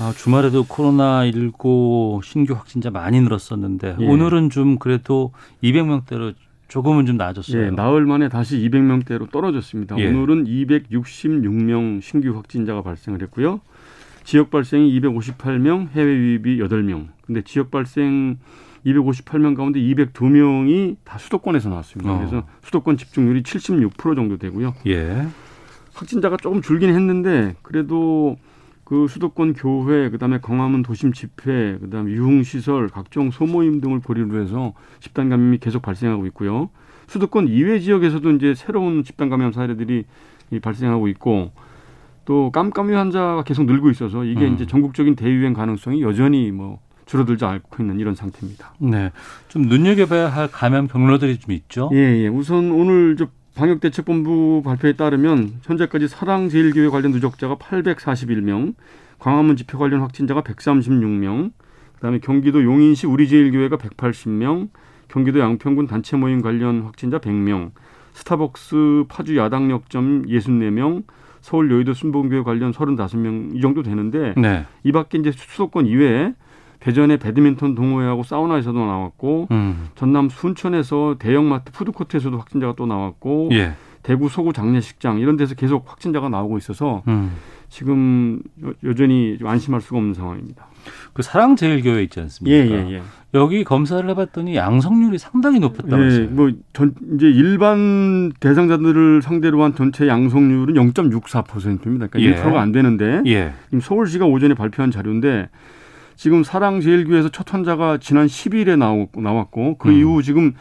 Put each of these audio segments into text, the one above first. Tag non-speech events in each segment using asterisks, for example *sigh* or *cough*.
아, 주말에도 코로나19 신규 확진자 많이 늘었었는데 예. 오늘은 좀 그래도 200명대로 조금은 좀 나아졌어요. 예, 나흘 만에 다시 200명대로 떨어졌습니다. 예. 오늘은 266명 신규 확진자가 발생을 했고요. 지역 발생이 258명, 해외 유입이 8명. 근데 지역 발생 258명 가운데 202명이 다 수도권에서 나왔습니다. 어. 그래서 수도권 집중률이 76% 정도 되고요. 예. 확진자가 조금 줄긴 했는데 그래도 그 수도권 교회, 그다음에 광화문 도심 집회, 그다음에 유흥시설, 각종 소모임 등을 고리로 해서 집단 감염이 계속 발생하고 있고요. 수도권 이외 지역에서도 이제 새로운 집단 감염 사례들이 이 발생하고 있고 또 깜깜이 환자가 계속 늘고 있어서 이게 음. 이제 전국적인 대유행 가능성이 여전히 뭐 줄어들지 않고 있는 이런 상태입니다. 네. 좀 눈여겨봐야 할 감염 경로들이 좀 있죠. 예, 예. 우선 오늘 저 방역대책본부 발표에 따르면 현재까지 사랑제일교회 관련 누적자가 841명, 광화문 집회 관련 확진자가 136명, 그다음에 경기도 용인시 우리제일교회가 180명, 경기도 양평군 단체 모임 관련 확진자 100명, 스타벅스 파주 야당역점 64명, 서울 여의도 순복음교회 관련 35명 이 정도 되는데 네. 이 밖에 이제 수도권 이외에 대전의 배드민턴 동호회하고 사우나에서도 나왔고 음. 전남 순천에서 대형마트 푸드코트에서도 확진자가 또 나왔고 예. 대구 소구 장례식장 이런 데서 계속 확진자가 나오고 있어서 음. 지금 여- 여전히 좀 안심할 수가 없는 상황입니다. 그 사랑제일교회 있지 않습니까? 예 예 예. 여기 검사를 해봤더니 양성률이 상당히 높았다면서요. 예, 뭐전 이제 일반 대상자들을 상대로 한 전체 양성률은 0.64%입니다. 그러니까 예. 1%가 안 되는데 예. 지금 서울시가 오전에 발표한 자료인데 지금 사랑제일교회에서 첫 환자가 지난 10일에 나왔고, 나왔고 그 음. 이후 지금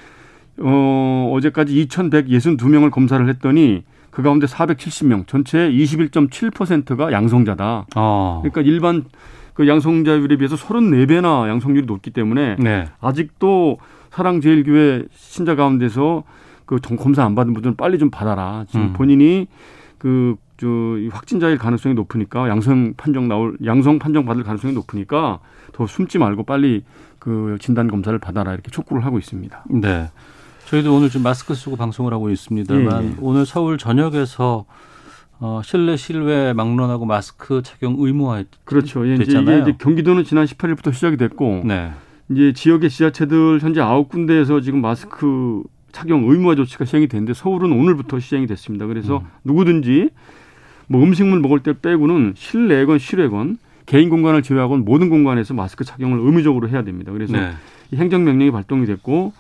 어, 어제까지 2,162명을 검사를 했더니 그 가운데 470명 전체의 21.7%가 양성자다. 어. 그러니까 일반 그 양성자율에 비해서 34배나 양성률이 높기 때문에 네. 아직도 사랑제일교회 신자 가운데서 그 정- 검사 안 받은 분들은 빨리 좀 받아라. 지금 음. 본인이 그, 확진자일 가능성이 높으니까 양성 판정 나올, 양성 판정 받을 가능성이 높으니까 더 숨지 말고 빨리 그 진단 검사를 받아라. 이렇게 촉구를 하고 있습니다. 네. 저희도 오늘 좀 마스크 쓰고 방송을 하고 있습니다만 예, 예. 오늘 서울 전역에서 어, 실내 실외 막론하고 마스크 착용 의무화 그렇죠. 예, 이제 됐잖아요. 이게 이제 경기도는 지난 18일부터 시작이 됐고 네. 이제 지역의 지자체들 현재 아홉 군데에서 지금 마스크 착용 의무화 조치가 시행이 됐는데 서울은 오늘부터 시행이 됐습니다. 그래서 음. 누구든지 뭐 음식물 먹을 때 빼고는 실내건 실외건 개인 공간을 제외하고는 모든 공간에서 마스크 착용을 의무적으로 해야 됩니다. 그래서 네. 이 행정 명령이 발동이 됐고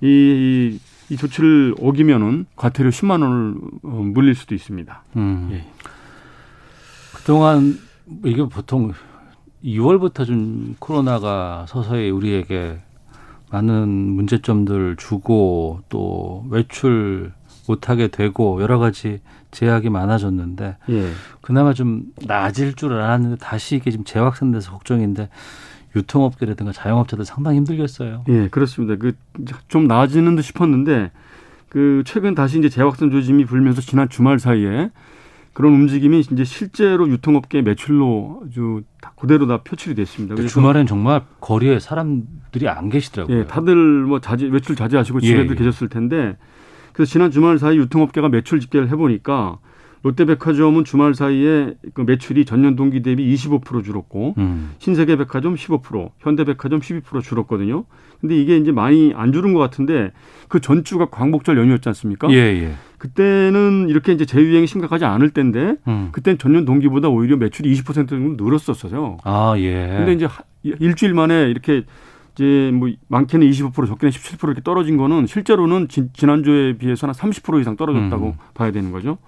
이, 이, 이 조치를 어기면은 과태료 10만 원을 어, 물릴 수도 있습니다. 음. 예. 그동안 이게 보통 2월부터 좀 코로나가 서서히 우리에게 많은 문제점들 주고 또 외출 못하게 되고 여러 가지 제약이 많아졌는데 예. 그나마 좀 나아질 줄 알았는데 다시 이게 지금 재확산돼서 걱정인데 유통업계라든가 자영업자들 상당히 힘들겠어요. 예, 그렇습니다. 그 좀 나아지는 듯 싶었는데 그 최근 다시 이제 재확산 조짐이 불면서 지난 주말 사이에 그런 움직임이 이제 실제로 유통업계 매출로 아주 다 그대로 다 표출이 됐습니다. 근데 주말엔 정말 거리에 사람들이 안 계시더라고요. 예, 다들 뭐 자제 외출 자제하시고 예, 집에들 예. 계셨을 텐데 그래서 지난 주말 사이 유통업계가 매출 집계를 해보니까 롯데백화점은 주말 사이에 그 매출이 전년 동기 대비 25% 줄었고 음. 신세계백화점 15%, 현대백화점 12% 줄었거든요. 근데 이게 이제 많이 안 줄은 것 같은데 그 전주가 광복절 연휴였지 않습니까? 예, 예. 그때는 이렇게 이제 재유행이 심각하지 않을 때인데 음. 그땐 전년 동기보다 오히려 매출이 20% 정도 늘었었어요. 아, 예. 근데 이제 하- 일주일 만에 이렇게 이제 뭐 많게는 25% 적게는 17% 이렇게 떨어진 거는 실제로는 지, 난주에 비해서는 30% 이상 떨어졌다고 음. 봐야 되는 거죠.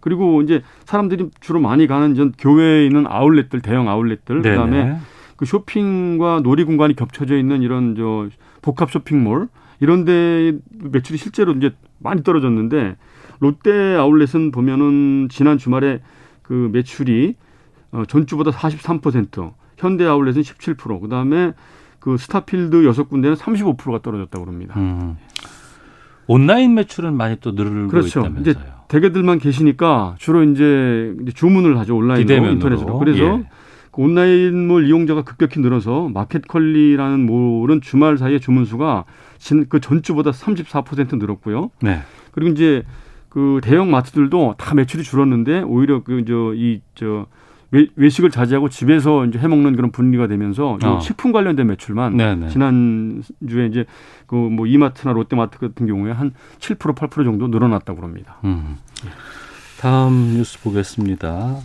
그리고 이제 사람들이 주로 많이 가는 이제 교외에 있는 아울렛들, 대형 아울렛들, 네네. 그다음에 그 쇼핑과 놀이 공간이 겹쳐져 있는 이런 저 복합 쇼핑몰 이런 데 매출이 실제로 이제 많이 떨어졌는데 롯데 아울렛은 보면은 지난 주말에 그 매출이 어, 전주보다 43%, 현대 아울렛은 17%, 그다음에 그 스타필드 여섯 군데는 35%가 떨어졌다고 그럽니다. 음. 온라인 매출은 많이 또 늘고 그렇죠. 있다면서요. 이제 대개들만 계시니까 주로 이제 주문을 하죠 온라인으로 비대면으로. 인터넷으로. 그래서 예. 그 온라인몰 이용자가 급격히 늘어서 마켓컬리라는 몰은 주말 사이에 주문 수가 진- 그 전주보다 34% 늘었고요. 네. 그리고 이제 그 대형 마트들도 다 매출이 줄었는데 오히려 그 저 이저 외식을 자제하고 집에서 이제 해 먹는 그런 분리가 되면서 이 어. 식품 관련된 매출만 네네. 지난 주에 이제 그 뭐 이마트나 롯데마트 같은 경우에 한 7% 8% 정도 늘어났다고 합니다. 음. 다음 뉴스 보겠습니다.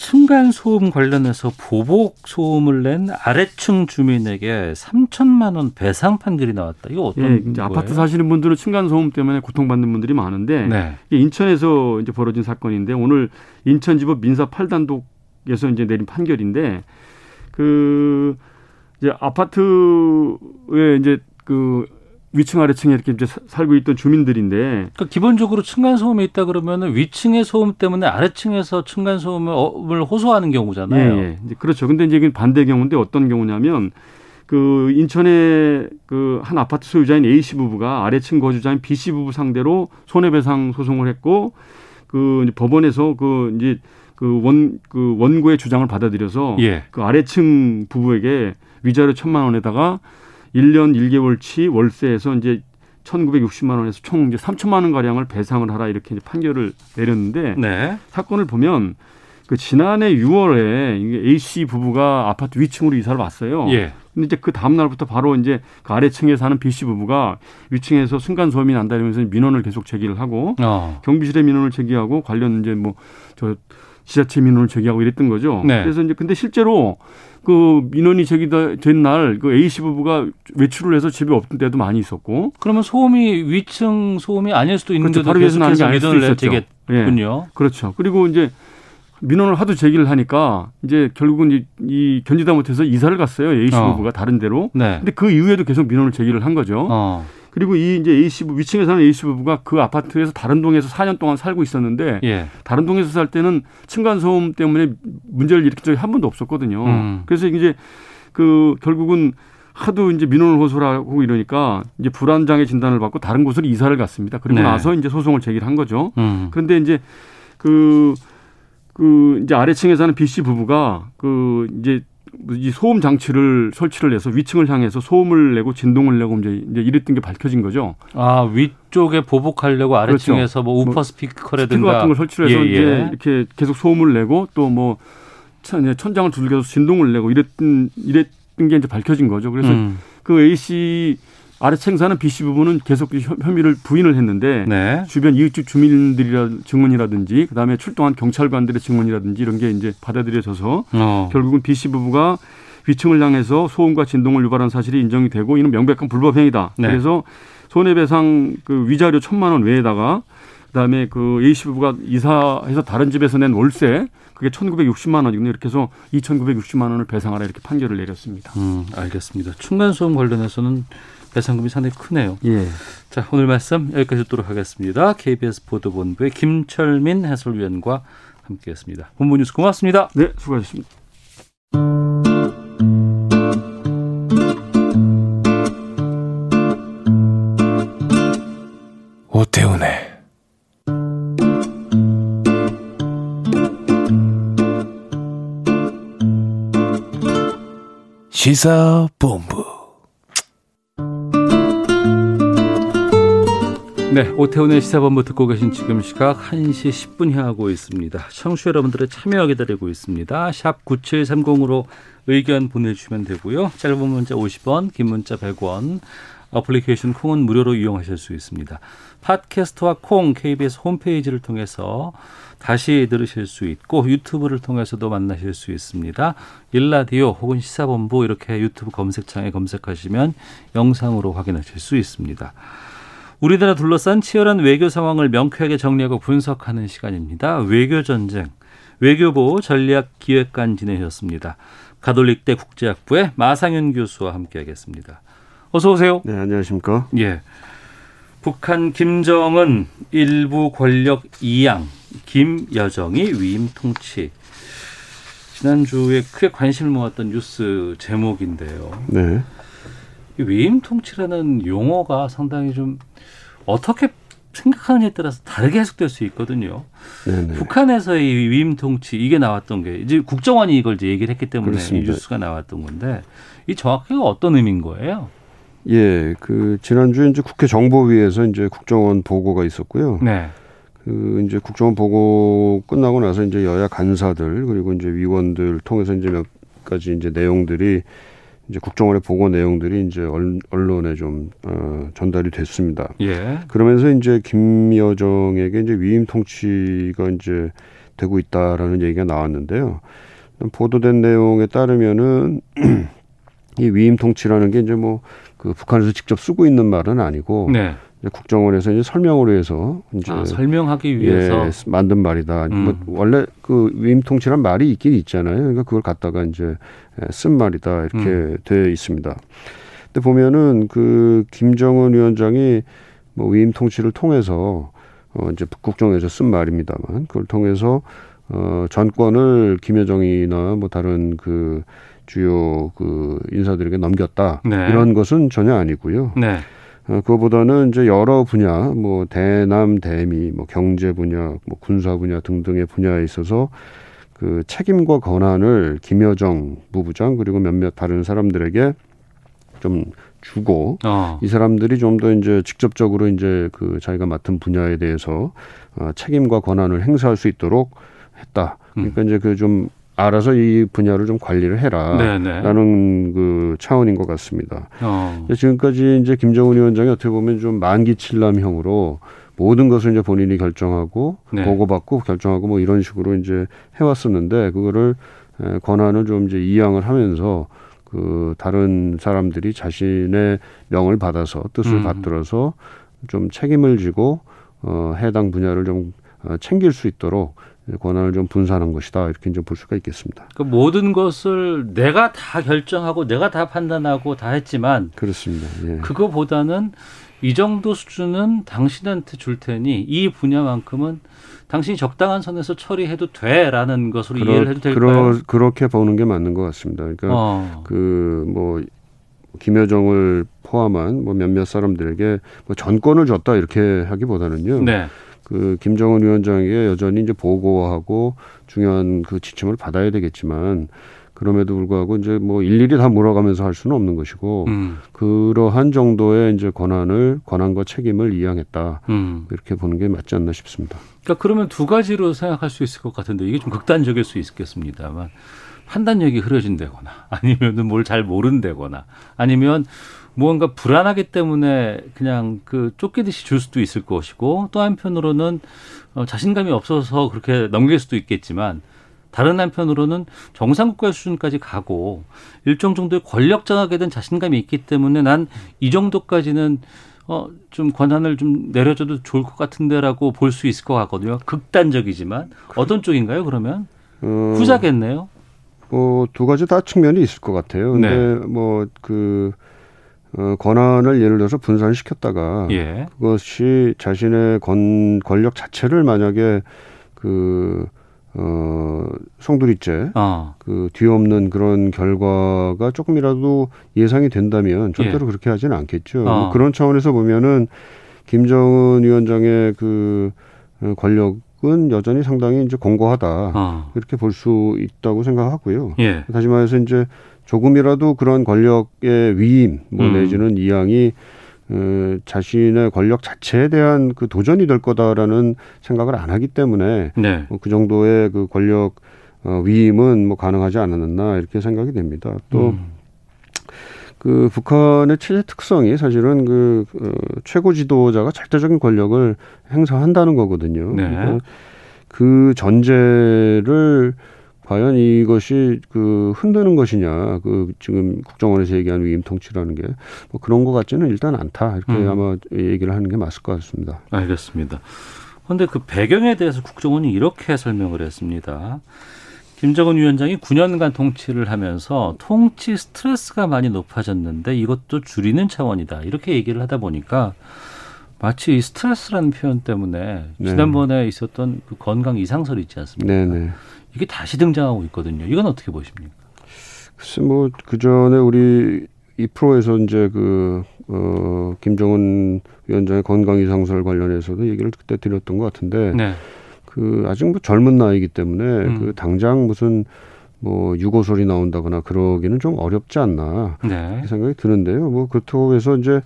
층간 소음 관련해서 보복 소음을 낸 아래층 주민에게 3천만 원 배상 판결이 나왔다. 이거 어떤 예, 이제 거예요? 아파트 사시는 분들은 층간 소음 때문에 고통받는 분들이 많은데 네. 이게 인천에서 이제 벌어진 사건인데 오늘 인천지법 민사 8단독에서 이제 내린 판결인데 그 이제 아파트에 이제 그 위층 아래층에 이렇게 이제 사- 살고 있던 주민들인데 그러니까 기본적으로 층간 소음이 있다 그러면은 위층의 소음 때문에 아래층에서 층간 소음을 호소하는 경우잖아요. 예, 예. 그렇죠. 근데 이제 반대 경우인데 어떤 경우냐면 그 인천의 그 한 아파트 소유자인 A 씨 부부가 아래층 거주자인 B 씨 부부 상대로 손해배상 소송을 했고 그 이제 법원에서 그 이제 그원그 원고의 주장을 받아들여서 예. 그 아래층 부부에게 위자료 천만 원에다가 1년 1개월치 월세에서 이제 1,960만 원에서 총 이제 3천만 원 가량을 배상을 하라 이렇게 판결을 내렸는데 네. 사건을 보면 그 지난해 6월에 이게 A 씨 부부가 아파트 위층으로 이사를 왔어요. 예. 근데 이제 그 다음 날부터 바로 이제 그 아래층에 사는 B 씨 부부가 위층에서 순간 소음이 난다 이러면서 민원을 계속 제기를 하고 어. 경비실에 민원을 제기하고 관련 이제 뭐 저 지자체 민원을 제기하고 이랬던 거죠. 네. 그래서 이제 근데 실제로 그 민원이 제기된 날 그 A 씨 부부가 외출을 해서 집에 없던 때도 많이 있었고 그러면 소음이 위층 소음이 아닐 수도 있는데도 그렇죠. 바로 계속해서 아닐 수도 있었죠. 예. 그렇죠. 그리고 이제 민원을 하도 제기를 하니까 이제 결국은 이, 이 견디다 못해서 이사를 갔어요. A 씨 어. 부부가 다른 데로. 네. 근데 그 이후에도 계속 민원을 제기를 한 거죠. 어. 그리고 이 이제 A 씨 부부 위층에 사는 A 씨 부부가 그 아파트에서 다른 동에서 4년 동안 살고 있었는데 예. 다른 동에서 살 때는 층간 소음 때문에 문제를 일으킨 적이 한 번도 없었거든요. 음. 그래서 이제 그 결국은 하도 이제 민원을 호소하고 이러니까 이제 불안장애 진단을 받고 다른 곳으로 이사를 갔습니다. 그리고 네. 나서 이제 소송을 제기를 한 거죠. 음. 그런데 이제 그, 그 이제 아래층에 사는 B 씨 부부가 그 이제 이 소음 장치를 설치를 해서 위층을 향해서 소음을 내고 진동을 내고 이제 이제 이랬던 게 밝혀진 거죠. 아 위쪽에 보복하려고 아래층에서 뭐 우퍼 스피커라든가 스피커 같은 걸 설치를 해서 예, 예. 이제 이렇게 계속 소음을 내고 또뭐 천장을 두들겨서 진동을 내고 이랬던 이랬던 게 이제 밝혀진 거죠. 그래서 음. 그 A 씨 아래층 사는 B 씨 부부는 계속 혐- 혐의를 부인을 했는데 네. 주변 이웃집 주민들이라 증언이라든지 그다음에 출동한 경찰관들의 증언이라든지 이런 게 이제 받아들여져서 어. 결국은 B 씨 부부가 위층을 향해서 소음과 진동을 유발한 사실이 인정이 되고 이는 명백한 불법 행위다. 네. 그래서 손해배상 그 위자료 천만 원 외에다가 그다음에 그 A 씨 부부가 이사해서 다른 집에서 낸 월세 그게 1,960만 원이거든요. 이렇게 해서 2,960만 원을 배상하라 이렇게 판결을 내렸습니다. 음, 알겠습니다. 층간 소음 관련해서는 배상금이 상당히 크네요. 예. 자, 오늘 말씀 여기까지 듣도록 하겠습니다. KBS 보도본부의 김철민 해설위원과 함께했습니다. 본부 뉴스 고맙습니다. 네, 수고하셨습니다. 오태훈의 시사본부 네, 오태훈의 시사본부 듣고 계신 지금 시각 1시 10분 향하고 있습니다. 청취 자 여러분들의 참여 기다리고 있습니다. 샵 9730으로 의견 보내주시면 되고요. 짧은 문자 50원, 긴 문자 100원, 어플리케이션 콩은 무료로 이용하실 수 있습니다. 팟캐스트와 콩 KBS 홈페이지를 통해서 다시 들으실 수 있고 유튜브를 통해서도 만나실 수 있습니다. 일라디오 혹은 시사본부 이렇게 유튜브 검색창에 검색하시면 영상으로 확인하실 수 있습니다. 우리나라 둘러싼 치열한 외교 상황을 명쾌하게 정리하고 분석하는 시간입니다. 외교 전쟁. 외교부 전략기획관 지내셨습니다. 가톨릭대 국제학부의 마상윤 교수와 함께하겠습니다. 어서 오세요. 네, 안녕하십니까? 예. 북한 김정은 일부 권력 이양 김여정이 위임 통치. 지난주에 크게 관심을 모았던 뉴스 제목인데요. 네. 위임 통치라는 용어가 상당히 좀 어떻게 생각하느냐에 따라서 다르게 해석될 수 있거든요. 네네. 북한에서의 위임 통치 이게 나왔던 게 이제 국정원이 이걸 이제 얘기를 했기 때문에 이 그렇습니다. 뉴스가 나왔던 건데 이 정확하게 어떤 의미인 거예요? 예, 그 지난주에 이제 국회 정보위에서 이제 국정원 보고가 있었고요. 네. 그 이제 국정원 보고 끝나고 나서 이제 여야 간사들 그리고 이제 위원들 통해서 이제 몇 가지 이제 내용들이 이제 국정원의 보고 내용들이 이제 언- 언론에 좀 어, 전달이 됐습니다. 예. 그러면서 이제 김여정에게 이제 위임 통치가 이제 되고 있다라는 얘기가 나왔는데요. 보도된 내용에 따르면은 *clears throat* 이 위임 통치라는 게 이제 뭐 그 북한에서 직접 쓰고 있는 말은 아니고 네. 국정원에서 이제 설명을 해서 이제 아, 설명하기 위해서 예, 만든 말이다. 음. 뭐 원래 그 위임 통치란 말이 있긴 있잖아요. 그러니까 그걸 갖다가 이제 예, 쓴 말이다 이렇게 음. 되어 있습니다. 근데 보면은 그 김정은 위원장이 뭐 위임 통치를 통해서 어 이제 국정에서 쓴 말입니다만 그걸 통해서 어 전권을 김여정이나 뭐 다른 그 주요 그 인사들에게 넘겼다 네. 이런 것은 전혀 아니고요. 네. 어, 그거보다는 이제 여러 분야, 뭐 대남, 대미, 뭐 경제 분야, 뭐 군사 분야 등등의 분야에 있어서 그 책임과 권한을 김여정 부부장 그리고 몇몇 다른 사람들에게 좀 주고 어. 이 사람들이 좀 더 이제 직접적으로 이제 그 자기가 맡은 분야에 대해서 어, 책임과 권한을 행사할 수 있도록 했다. 그러니까 이제 그 좀 알아서 이 분야를 좀 관리를 해라. 네, 네. 라는 그 차원인 것 같습니다. 어. 지금까지 이제 김정은 위원장이 어떻게 보면 좀 만기 칠남형으로 모든 것을 이제 본인이 결정하고 네. 보고받고 결정하고 뭐 이런 식으로 이제 해왔었는데 그거를 에, 권한을 좀 이제 이양을 하면서 그 다른 사람들이 자신의 명을 받아서 뜻을 음. 받들어서 좀 책임을 지고 어, 해당 분야를 좀 어, 챙길 수 있도록 권한을 좀 분산한 것이다 이렇게 이제 볼 수가 있겠습니다. 그 모든 것을 내가 다 결정하고 내가 다 판단하고 다 했지만 그렇습니다. 예. 그거보다는 이 정도 수준은 당신한테 줄 테니 이 분야만큼은 당신이 적당한 선에서 처리해도 돼라는 것으로 이해를 해도 될까요? 그러, 그렇게 보는 게 맞는 것 같습니다. 그러니까 어. 그뭐 김여정을 포함한 뭐 몇몇 사람들에게 뭐 전권을 줬다 이렇게 하기보다는요. 네. 그 김정은 위원장에게 여전히 이제 보고하고 중요한 그 지침을 받아야 되겠지만 그럼에도 불구하고 이제 뭐 일일이 다 물어가면서 할 수는 없는 것이고 음. 그러한 정도의 이제 권한을 권한과 책임을 이양했다 음. 이렇게 보는 게 맞지 않나 싶습니다. 그러니까 그러면 두 가지로 생각할 수 있을 것 같은데 이게 좀 극단적일 수 있겠습니다만 판단력이 흐려진다거나 아니면은 뭘 잘 모른다거나 아니면 무언가 불안하기 때문에 그냥 그 쫓기듯이 줄 수도 있을 것이고 또 한편으로는 어, 자신감이 없어서 그렇게 넘길 수도 있겠지만 다른 한편으로는 정상국가 수준까지 가고 일정 정도의 권력 장악에 대한 자신감이 있기 때문에 난 이 정도까지는 어, 좀 권한을 좀 내려줘도 좋을 것 같은데라고 볼 수 있을 것 같거든요. 극단적이지만 어떤 쪽인가요? 그러면 어, 후자겠네요. 뭐두 가지 다 측면이 있을 것 같아요. 근데 네. 뭐그 어, 권한을 예를 들어서 분산시켰다가 예. 그것이 자신의 권, 권력 자체를 만약에 그 어, 송두리째 어. 그 뒤엎는 그런 결과가 조금이라도 예상이 된다면 절대로 그렇게 하지는 않겠죠. 어. 뭐 그런 차원에서 보면은 김정은 위원장의 그 어, 권력은 여전히 상당히 이제 공고하다. 어. 이렇게 볼 수 있다고 생각하고요. 예. 다시 말해서 이제 조금이라도 그런 권력의 위임 뭐 음. 내지는 이양이 어, 자신의 권력 자체에 대한 그 도전이 될 거다라는 생각을 안 하기 때문에 네. 뭐그 정도의 그 권력 어, 위임은 뭐 가능하지 않았나 이렇게 생각이 됩니다. 또 음. 그 북한의 체제 특성이 사실은 그 어, 최고 지도자가 절대적인 권력을 행사한다는 거거든요. 네. 그러니까 그 전제를 과연 이것이 그 흔드는 것이냐, 그 지금 국정원에서 얘기하는 위임 통치라는 게 뭐 그런 것 같지는 일단 않다 이렇게 음. 아마 얘기를 하는 게 맞을 것 같습니다. 알겠습니다. 그런데 그 배경에 대해서 국정원이 이렇게 설명을 했습니다. 김정은 위원장이 9년간 통치를 하면서 통치 스트레스가 많이 높아졌는데 이것도 줄이는 차원이다. 이렇게 얘기를 하다 보니까 마치 이 스트레스라는 표현 때문에 네. 지난번에 있었던 그 건강 이상설 있지 않습니까? 네 네. 이게 다시 등장하고 있거든요. 이건 어떻게 보십니까? 글쎄 뭐그 전에 우리 이 프로에서 이제 그 어, 김정은 위원장의 건강 이상설 관련해서도 얘기를 그때 드렸던 것 같은데 네. 그 아직 뭐 젊은 나이기 때문에 음. 그 당장 무슨 뭐 유고설이 나온다거나 그러기는 좀 어렵지 않나 네. 생각이 드는데요. 뭐 그렇다고 해서 이제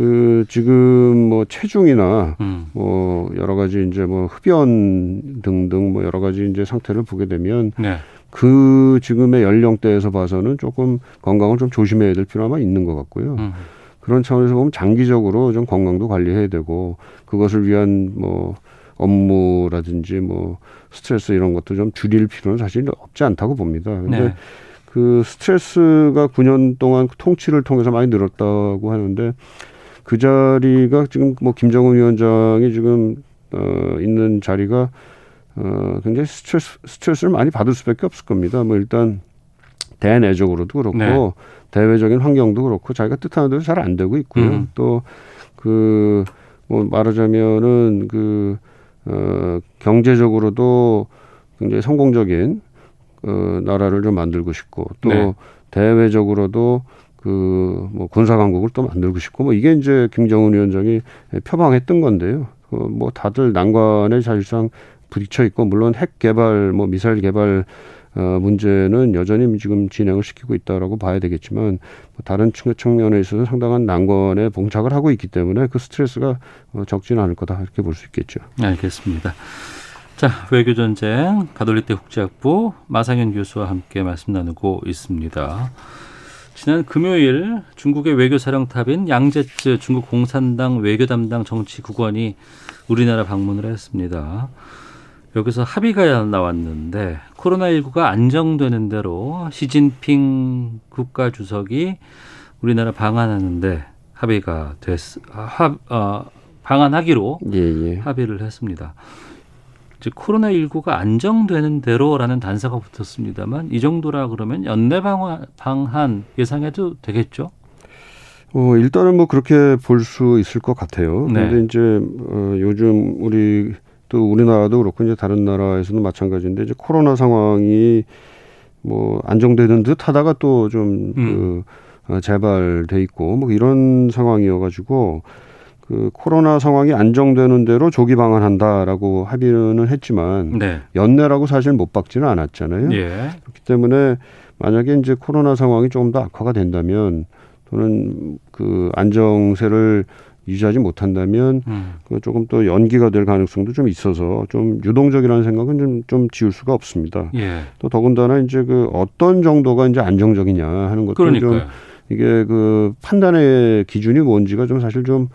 그 지금 뭐 체중이나 음. 뭐 여러 가지 이제 뭐 흡연 등등 뭐 여러 가지 이제 상태를 보게 되면 네. 그 지금의 연령대에서 봐서는 조금 건강을 좀 조심해야 될 필요가 있는 것 같고요. 음. 그런 차원에서 보면 장기적으로 좀 건강도 관리해야 되고 그것을 위한 뭐 업무라든지 뭐 스트레스 이런 것도 좀 줄일 필요는 사실 없지 않다고 봅니다. 근데 네. 그 스트레스가 9년 동안 통치를 통해서 많이 늘었다고 하는데 그 자리가 지금 뭐 김정은 위원장이 지금 어 있는 자리가 어 굉장히 스트레스 스트레스를 많이 받을 수밖에 없을 겁니다. 뭐 일단 대내적으로도 그렇고 네. 대외적인 환경도 그렇고 자기가 뜻하는 대로 잘 안 되고 있고요. 음. 또그 뭐 말하자면은 그 어, 경제적으로도 굉장히 성공적인 어, 나라를 좀 만들고 싶고 또 네. 대외적으로도 그 뭐 군사 강국을 또 만들고 싶고 뭐 이게 이제 김정은 위원장이 표방했던 건데요. 그뭐 다들 난관에 사실상 부딪혀 있고 물론 핵 개발 뭐 미사일 개발 어, 문제는 여전히 지금 진행을 시키고 있다라고 봐야 되겠지만 뭐 다른 측- 측면에 있어서 상당한 난관에 봉착을 하고 있기 때문에 그 스트레스가 어, 적지는 않을 거다 이렇게 볼 수 있겠죠. 알겠습니다. 자, 외교 전쟁 가톨릭대 국제학부 마상현 교수와 함께 말씀 나누고 있습니다. 지난 금요일 중국의 외교 사령탑인 양제츠 중국 공산당 외교 담당 정치 국원이 우리나라 방문을 했습니다. 여기서 합의가 나왔는데 코로나19가 안정되는 대로 시진핑 국가 주석이 우리나라 방한하는데 합의가 됐, 아, 합, 어, 방한하기로 예, 예. 합의를 했습니다. 이제 코로나19가 안정되는 대로라는 단서가 붙었습니다만 이 정도라 그러면 연내 방한, 방한 예상해도 되겠죠? 어, 일단은 뭐 그렇게 볼 수 있을 것 같아요. 네. 근데 이제 어, 요즘 우리 또 우리나라도 그렇고 이제 다른 나라에서도 마찬가지인데 이제 코로나 상황이 뭐 안정되는 듯 하다가 또좀그 어, 재발돼 있고 뭐 이런 상황이어 가지고 그 코로나 상황이 안정되는 대로 조기 방한한다라고 합의는 했지만 네. 연내라고 사실 못 박지는 않았잖아요. 예. 그렇기 때문에 만약에 이제 코로나 상황이 조금 더 악화가 된다면 또는 그 안정세를 유지하지 못한다면 음. 그 조금 또 연기가 될 가능성도 좀 있어서 좀 유동적이라는 생각은 좀, 좀 지울 수가 없습니다. 예. 또 더군다나 이제 그 어떤 정도가 이제 안정적이냐 하는 것도 좀 그러니까요. 이게 그 판단의 기준이 뭔지가 좀 사실 좀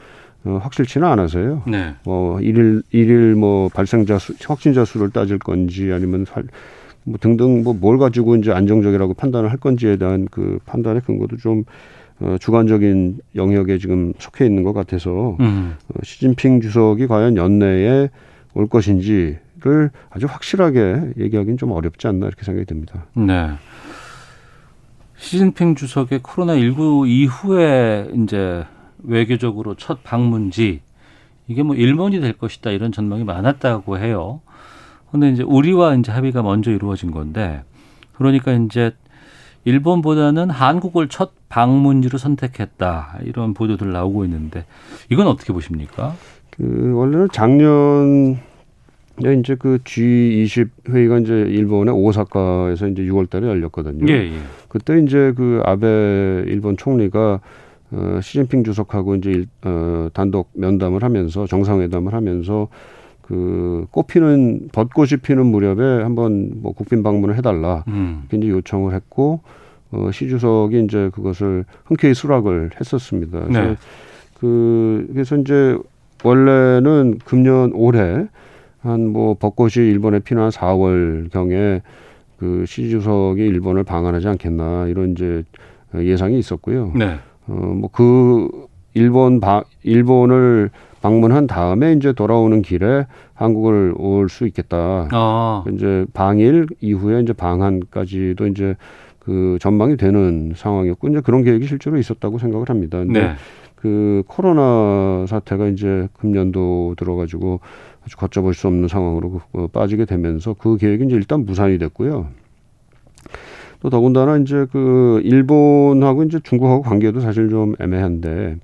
어, 확실치는 않아서요. 네. 뭐 일일 일일 뭐 발생자 수 확진자 수를 따질 건지 아니면 살, 뭐 등등 뭐 뭘 가지고 이제 안정적이라고 판단을 할 건지에 대한 그 판단의 근거도 좀 어, 주관적인 영역에 지금 속해 있는 것 같아서 음. 어, 시진핑 주석이 과연 연내에 올 것인지를 아주 확실하게 얘기하기는 좀 어렵지 않나 이렇게 생각이 듭니다. 네. 시진핑 주석의 코로나 19 이후에 이제 외교적으로 첫 방문지 이게 뭐 일본이 될 것이다 이런 전망이 많았다고 해요. 근데 이제 우리와 이제 합의가 먼저 이루어진 건데 그러니까 이제 일본보다는 한국을 첫 방문지로 선택했다 이런 보도들 나오고 있는데 이건 어떻게 보십니까? 그 원래는 작년 에 이제 그 G20 회의가 이제 일본의 오사카에서 이제 6월달에 열렸거든요. 예, 예. 그때 이제 그 아베 일본 총리가 어, 시진핑 주석하고 이제 일, 어, 단독 면담을 하면서 정상회담을 하면서 그 꽃피는 벚꽃이 피는 무렵에 한번 뭐 국빈 방문을 해달라 음. 이렇게 요청을 했고 어, 시 주석이 이제 그것을 흔쾌히 수락을 했었습니다. 그래서 네. 그 그래서 이제 원래는 금년 올해 한 뭐 벚꽃이 일본에 피는 한 4월 경에 그 시 주석이 일본을 방한하지 않겠나 이런 이제 예상이 있었고요. 네. 어뭐 그 일본 바, 일본을 방문한 다음에 이제 돌아오는 길에 한국을 올 수 있겠다. 아, 이제 방일 이후에 이제 방한까지도 이제 그 전망이 되는 상황이었고 이제 그런 계획이 실제로 있었다고 생각을 합니다. 근데 네. 그 코로나 사태가 이제 금년도 들어가지고 아주 걷잡을 수 없는 상황으로 어, 빠지게 되면서 그 계획이 이제 일단 무산이 됐고요. 또 더군다나 이제 그 일본하고 이제 중국하고 관계도 사실 좀 애매한데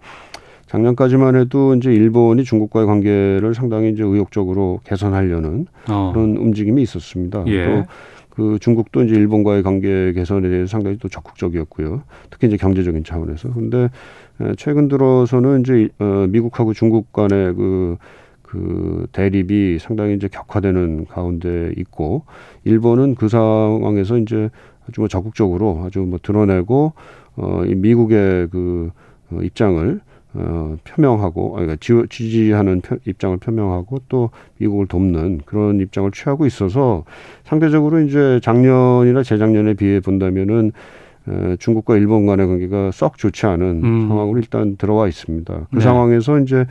작년까지만 해도 이제 일본이 중국과의 관계를 상당히 이제 의욕적으로 개선하려는 어. 그런 움직임이 있었습니다. 예. 또 그 중국도 이제 일본과의 관계 개선에 대해서 상당히 또 적극적이었고요. 특히 이제 경제적인 차원에서. 근데 에, 최근 들어서는 이제 어, 미국하고 중국 간의 그, 그 대립이 상당히 이제 격화되는 가운데 있고 일본은 그 상황에서 이제 아주 뭐 적극적으로 아주 뭐 드러내고 어, 이 미국의 그 어, 입장을 어, 표명하고, 아니, 그러니까 지, 지지하는 표, 입장을 표명하고 또 미국을 돕는 그런 입장을 취하고 있어서 상대적으로 이제 작년이나 재작년에 비해 본다면은 에, 중국과 일본 간의 관계가 썩 좋지 않은 음. 상황으로 일단 들어와 있습니다. 그 네. 상황에서 이제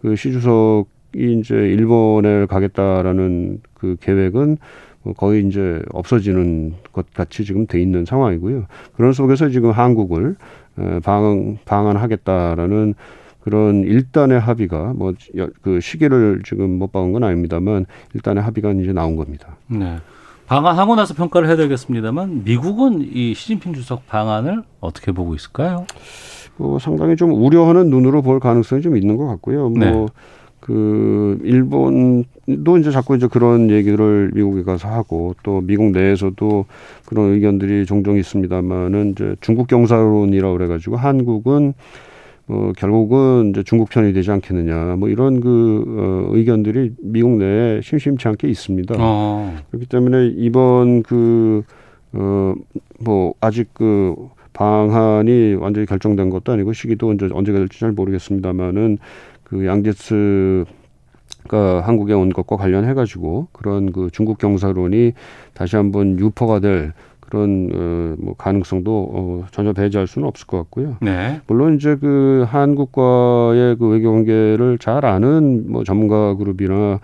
그시 주석이 이제 일본에 가겠다라는 그 계획은 뭐 거의 이제 없어지는 것 같이 지금 돼 있는 상황이고요. 그런 속에서 지금 한국을 에, 방, 방한하겠다라는 그런 일단의 합의가 뭐 그 시기를 지금 못 박은 건 아닙니다만 일단의 합의가 이제 나온 겁니다. 네. 방한하고 나서 평가를 해야 되겠습니다만 미국은 이 시진핑 주석 방안을 어떻게 보고 있을까요? 어, 상당히 좀 우려하는 눈으로 볼 가능성이 좀 있는 것 같고요. 네. 뭐, 그, 일본도 이제 자꾸 이제 그런 얘기를 미국에 가서 하고 또 미국 내에서도 그런 의견들이 종종 있습니다만은 이제 중국 경사론이라고 그래가지고 한국은 어, 결국은 이제 중국 편이 되지 않겠느냐 뭐 이런 그 어, 의견들이 미국 내에 심심치 않게 있습니다. 어. 그렇기 때문에 이번 그, 어, 뭐, 아직 그 방한이 완전히 결정된 것도 아니고 시기도 언제, 언제가 될지 잘 모르겠습니다만은 그 양제츠가 한국에 온 것과 관련해 가지고 그런 그 중국 경사론이 다시 한번 유포가 될 그런 어, 뭐 가능성도 어, 전혀 배제할 수는 없을 것 같고요. 네. 물론 이제 그 한국과의 그 외교 관계를 잘 아는 뭐 전문가 그룹이나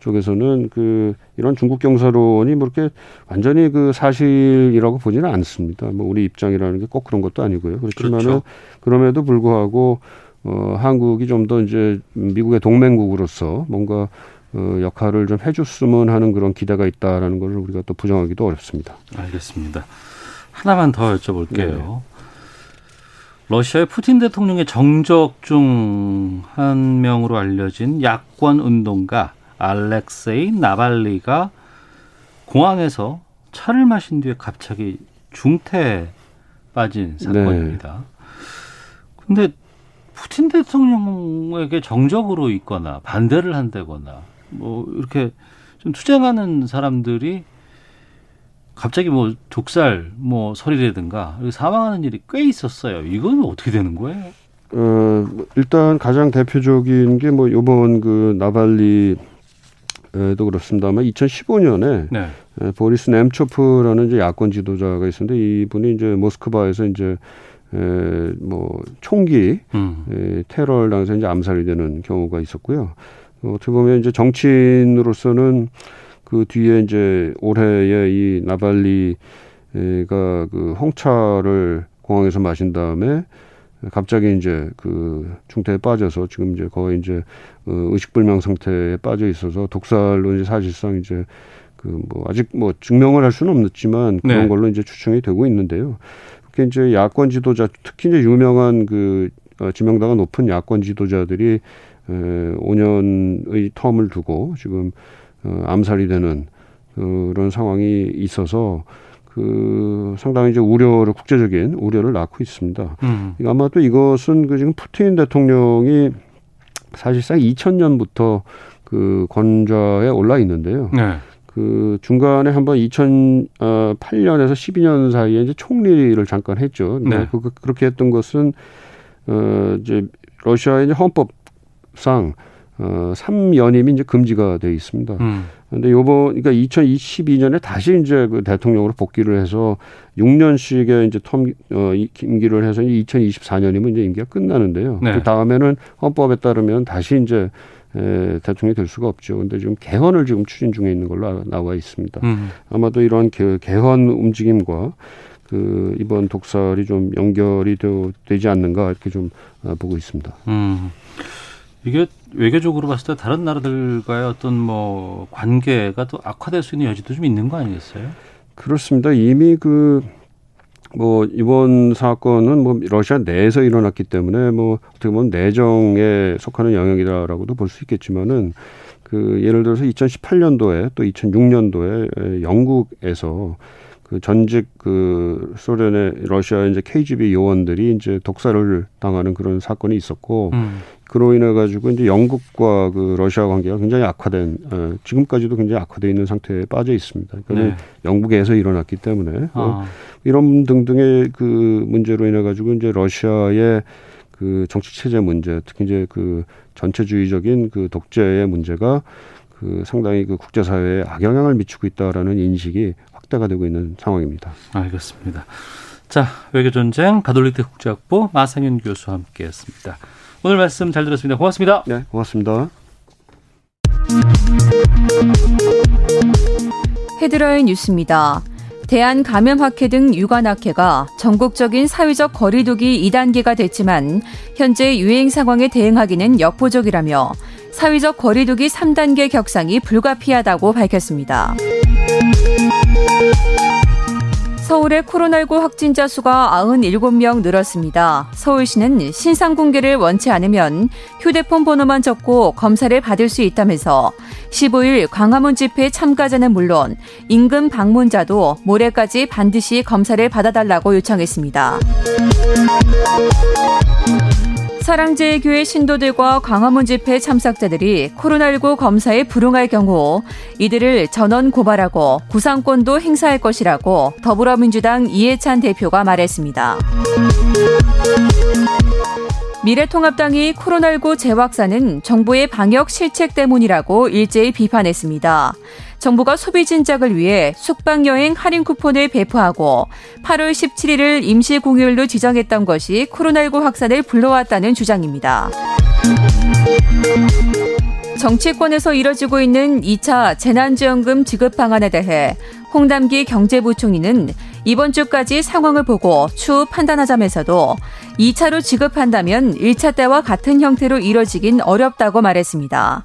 쪽에서는 그 이런 중국 경사론이 뭐 이렇게 완전히 그 사실이라고 보지는 않습니다. 뭐 우리 입장이라는 게 꼭 그런 것도 아니고요. 그렇지만은 그렇죠. 그럼에도 불구하고 어 한국이 좀 더 이제 미국의 동맹국으로서 뭔가 어 역할을 좀 해줬으면 하는 그런 기대가 있다라는 것을 우리가 또 부정하기도 어렵습니다. 알겠습니다. 하나만 더 여쭤볼게요. 네. 러시아의 푸틴 대통령의 정적 중 한 명으로 알려진 야권 운동가 알렉세이 나발리가 공항에서 차를 마신 뒤에 갑자기 중태에 빠진 네. 사건입니다. 근데 푸틴 대통령에게 정적으로 있거나 반대를 한다거나 뭐 이렇게 좀 투쟁하는 사람들이 갑자기 뭐 족살 뭐 설이라든가 사망하는 일이 꽤 있었어요. 이건 어떻게 되는 거예요? 어, 일단 가장 대표적인 게 뭐 요번 그 나발리도 그렇습니다만 2015년에 네. 에, 보리스 nem초프라는 이제 야권 지도자가 있었는데 이분이 이제 모스크바에서 이제 에, 뭐 총기 음. 에, 테러를 당해서 이제 암살이 되는 경우가 있었고요. 어, 어떻게 보면 이제 정치인으로서는 그 뒤에 이제 올해에 이 나발리가 그 홍차를 공항에서 마신 다음에 갑자기 이제 그 중태에 빠져서 지금 이제 거의 이제 어, 의식불명 상태에 빠져 있어서 독살로 이제 사실상 이제 그 뭐 아직 뭐 증명을 할 수는 없지만 그런 네. 걸로 이제 추정이 되고 있는데요. 그게 이제 야권 지도자 특히 이제 유명한 그 어, 지명도가 높은 야권 지도자들이 에, 5년의 텀을 두고 지금 어, 암살이 되는 그런 상황이 있어서 그 상당히 이제 우려를 국제적인 우려를 낳고 있습니다. 음. 이거 아마 또 이것은 그 지금 푸틴 대통령이 사실상 2000년부터 그 권좌에 올라 있는데요. 네. 그그 중간에 한번 2008년에서 12년 사이에 이제 총리를 잠깐 했죠. 네. 그, 그렇게 했던 것은 어 이제 러시아의 이제 헌법상 어 3연임이 이제 금지가 돼 있습니다. 음. 근데 요번 그러니까 2022년에 다시 이제 그 대통령으로 복귀를 해서 6년씩의 이제 텀 어, 임기를 해서 2024년이면 이제 임기가 끝나는데요. 네. 그 다음에는 헌법에 따르면 다시 이제 에, 대통령이 될 수가 없죠. 근데 지금 개헌을 지금 추진 중에 있는 걸로 나와 있습니다. 음. 아마도 이러한 개, 개헌 움직임과 그 이번 독살이 좀 연결이 되지 않는가 이렇게 좀 어, 보고 있습니다. 음. 이게 외교적으로 봤을 때 다른 나라들과의 어떤 뭐 관계가 또 악화될 수 있는 여지도 좀 있는 거 아니겠어요? 그렇습니다. 이미 그 뭐 이번 사건은 뭐 러시아 내에서 일어났기 때문에 뭐 어떻게 보면 내정에 속하는 영역이다라고도 볼 수 있겠지만은 그 예를 들어서 2018년도에 또 2006년도에 영국에서 그 전직 그 소련의 러시아 이제 KGB 요원들이 이제 독살을 당하는 그런 사건이 있었고 음. 그로 인해 가지고 이제 영국과 그 러시아 관계가 굉장히 악화된 어, 지금까지도 굉장히 악화돼 있는 상태에 빠져 있습니다. 그러니까 네. 영국에서 일어났기 때문에 아. 어, 이런 등등의 그 문제로 인해 가지고 이제 러시아의 그 정치 체제 문제, 특히 이제 그 전체주의적인 그 독재의 문제가 그 상당히 그 국제사회에 악영향을 미치고 있다라는 인식이 확대가 되고 있는 상황입니다. 알겠습니다. 자, 외교 전쟁 가톨릭대 국제학부 마상현 교수와 함께했습니다. 오늘 말씀 잘 들었습니다. 고맙습니다. 네, 고맙습니다. 헤드라인 뉴스입니다. 대한감염학회 등 유관학회가 전국적인 사회적 거리두기 2단계가 됐지만 현재 유행 상황에 대응하기는 역부족이라며 사회적 거리두기 3단계 격상이 불가피하다고 밝혔습니다. 서울의 코로나19 확진자 수가 97명 늘었습니다. 서울시는 신상 공개를 원치 않으면 휴대폰 번호만 적고 검사를 받을 수 있다면서 15일 광화문 집회 참가자는 물론 임금 방문자도 모레까지 반드시 검사를 받아달라고 요청했습니다. 사랑제일교회 신도들과 광화문 집회 참석자들이 코로나19 검사에 불응할 경우 이들을 전원 고발하고 구상권도 행사할 것이라고 더불어민주당 이해찬 대표가 말했습니다. 미래통합당이 코로나19 재확산은 정부의 방역 실책 때문이라고 일제히 비판했습니다. 정부가 소비 진작을 위해 숙박 여행 할인 쿠폰을 배포하고 8월 17일을 임시 공휴일로 지정했던 것이 코로나19 확산을 불러왔다는 주장입니다. 정치권에서 이뤄지고 있는 2차 재난지원금 지급 방안에 대해 홍담기 경제부총리는 이번 주까지 상황을 보고 추후 판단하자면서도 2차로 지급한다면 1차 때와 같은 형태로 이뤄지긴 어렵다고 말했습니다.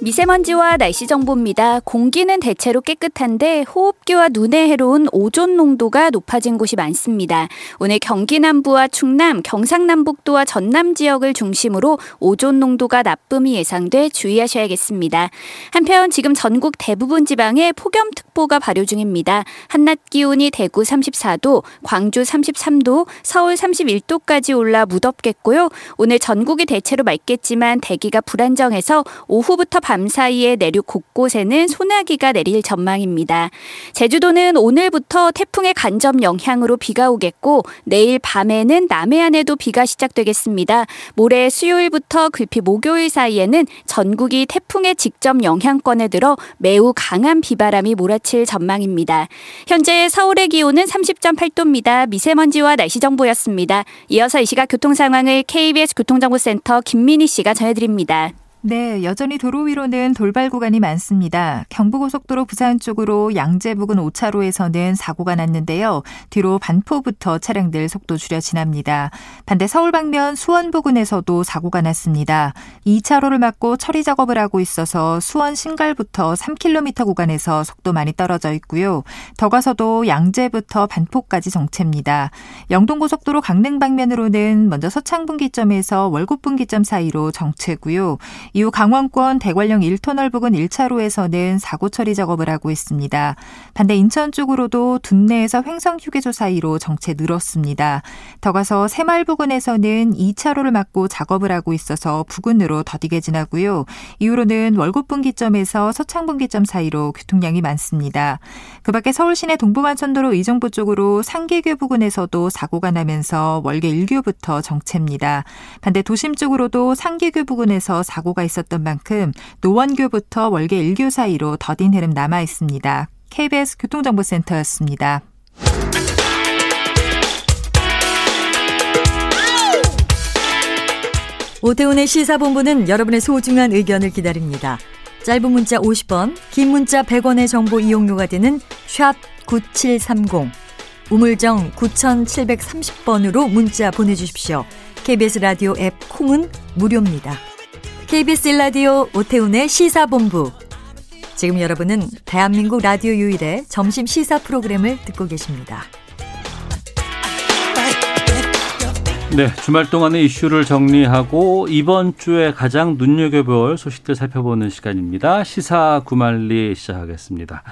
미세먼지와 날씨 정보입니다. 공기는 대체로 깨끗한데 호흡기와 눈에 해로운 오존 농도가 높아진 곳이 많습니다. 오늘 경기 남부와 충남, 경상남북도와 전남 지역을 중심으로 오존 농도가 나쁨이 예상돼 주의하셔야겠습니다. 한편 지금 전국 대부분 지방에 폭염특보가 발효 중입니다. 한낮 기온이 대구 34도, 광주 33도, 서울 31도까지 올라 무덥겠고요. 오늘 전국이 대체로 맑겠지만 대기가 불안정해서 오후부터 밤 사이에 내륙 곳곳에는 소나기가 내릴 전망입니다. 제주도는 오늘부터 태풍의 간접 영향으로 비가 오겠고 내일 밤에는 남해안에도 비가 시작되겠습니다. 모레 수요일부터 글피 목요일 사이에는 전국이 태풍의 직접 영향권에 들어 매우 강한 비바람이 몰아칠 전망입니다. 현재 서울의 기온은 30.8도입니다. 미세먼지와 날씨 정보였습니다. 이어서 이 시각 교통 상황을 KBS 교통정보센터 김민희 씨가 전해드립니다. 네, 여전히 도로 위로는 돌발 구간이 많습니다. 경부고속도로 부산 쪽으로 양재 부근 5차로에서는 사고가 났는데요. 뒤로 반포부터 차량들 속도 줄여 지납니다. 반대 서울 방면 수원 부근에서도 사고가 났습니다. 2차로를 막고 처리 작업을 하고 있어서 수원 신갈부터 3km 구간에서 속도 많이 떨어져 있고요. 더 가서도 양재부터 반포까지 정체입니다. 영동고속도로 강릉 방면으로는 먼저 서창분기점에서 월곡분기점 사이로 정체고요. 이후 강원권 대관령 1터널 부근 1차로에서는 사고 처리 작업을 하고 있습니다. 반대 인천 쪽으로도 둔내에서 횡성 휴게소 사이로 정체 늘었습니다. 더 가서 새마을 부근에서는 2차로를 막고 작업을 하고 있어서 부근으로 더디게 지나고요. 이후로는 월곡 분기점에서 서창 분기점 사이로 교통량이 많습니다. 그 밖에 서울 시내 동부간선도로 의정부 쪽으로 상계교 부근에서도 사고가 나면서 월계 1교부터 정체입니다. 반대 도심 쪽으로도 상계교 부근에서 사고 가 있었던 만큼 노원교부터 월계 1교 사이로 더딘 흐름 남아 있습니다. KBS 교통정보센터였습니다. 오태훈의 시사본부는 여러분의 소중한 의견을 기다립니다. 짧은 문자 50원, 긴 문자 100원의 정보 이용료가 되는 샵 9730, 우물정 9730번으로 문자 보내주십시오. KBS 라디오 앱 콩은 무료입니다. KBS 라디오 오태훈의 시사본부. 지금 여러분은 대한민국 라디오 유일의 점심 시사 프로그램을 듣고 계십니다. 네, 주말 동안의 이슈를 정리하고 이번 주에 가장 눈여겨볼 소식들 살펴보는 시간입니다. 시사 구말리 시작하겠습니다.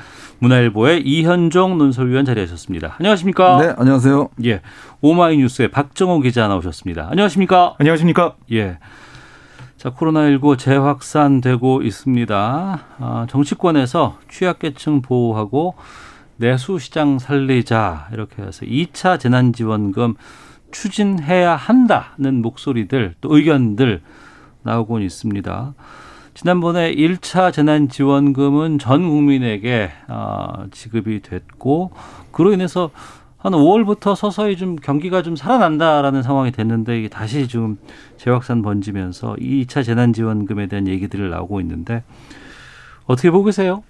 문화일보의 이현종 논설위원 자리하셨습니다. 안녕하십니까? 네, 안녕하세요. 예, 오마이뉴스의 박정호 기자 나오셨습니다. 안녕하십니까? 안녕하십니까? 예. 자, 코로나19 재확산되고 있습니다. 아, 정치권에서 취약계층 보호하고 내수시장 살리자 이렇게 해서 2차 재난지원금 추진해야 한다는 목소리들 또 의견들 나오고 있습니다. 지난번에 1차 재난지원금은 전 국민에게 어, 지급이 됐고 그로 인해서 한 5월부터 서서히 좀 경기가 좀 살아난다라는 상황이 됐는데 이게 다시 지금 재확산 번지면서 2차 재난지원금에 대한 얘기들을 나오고 있는데 어떻게 보고 계세요?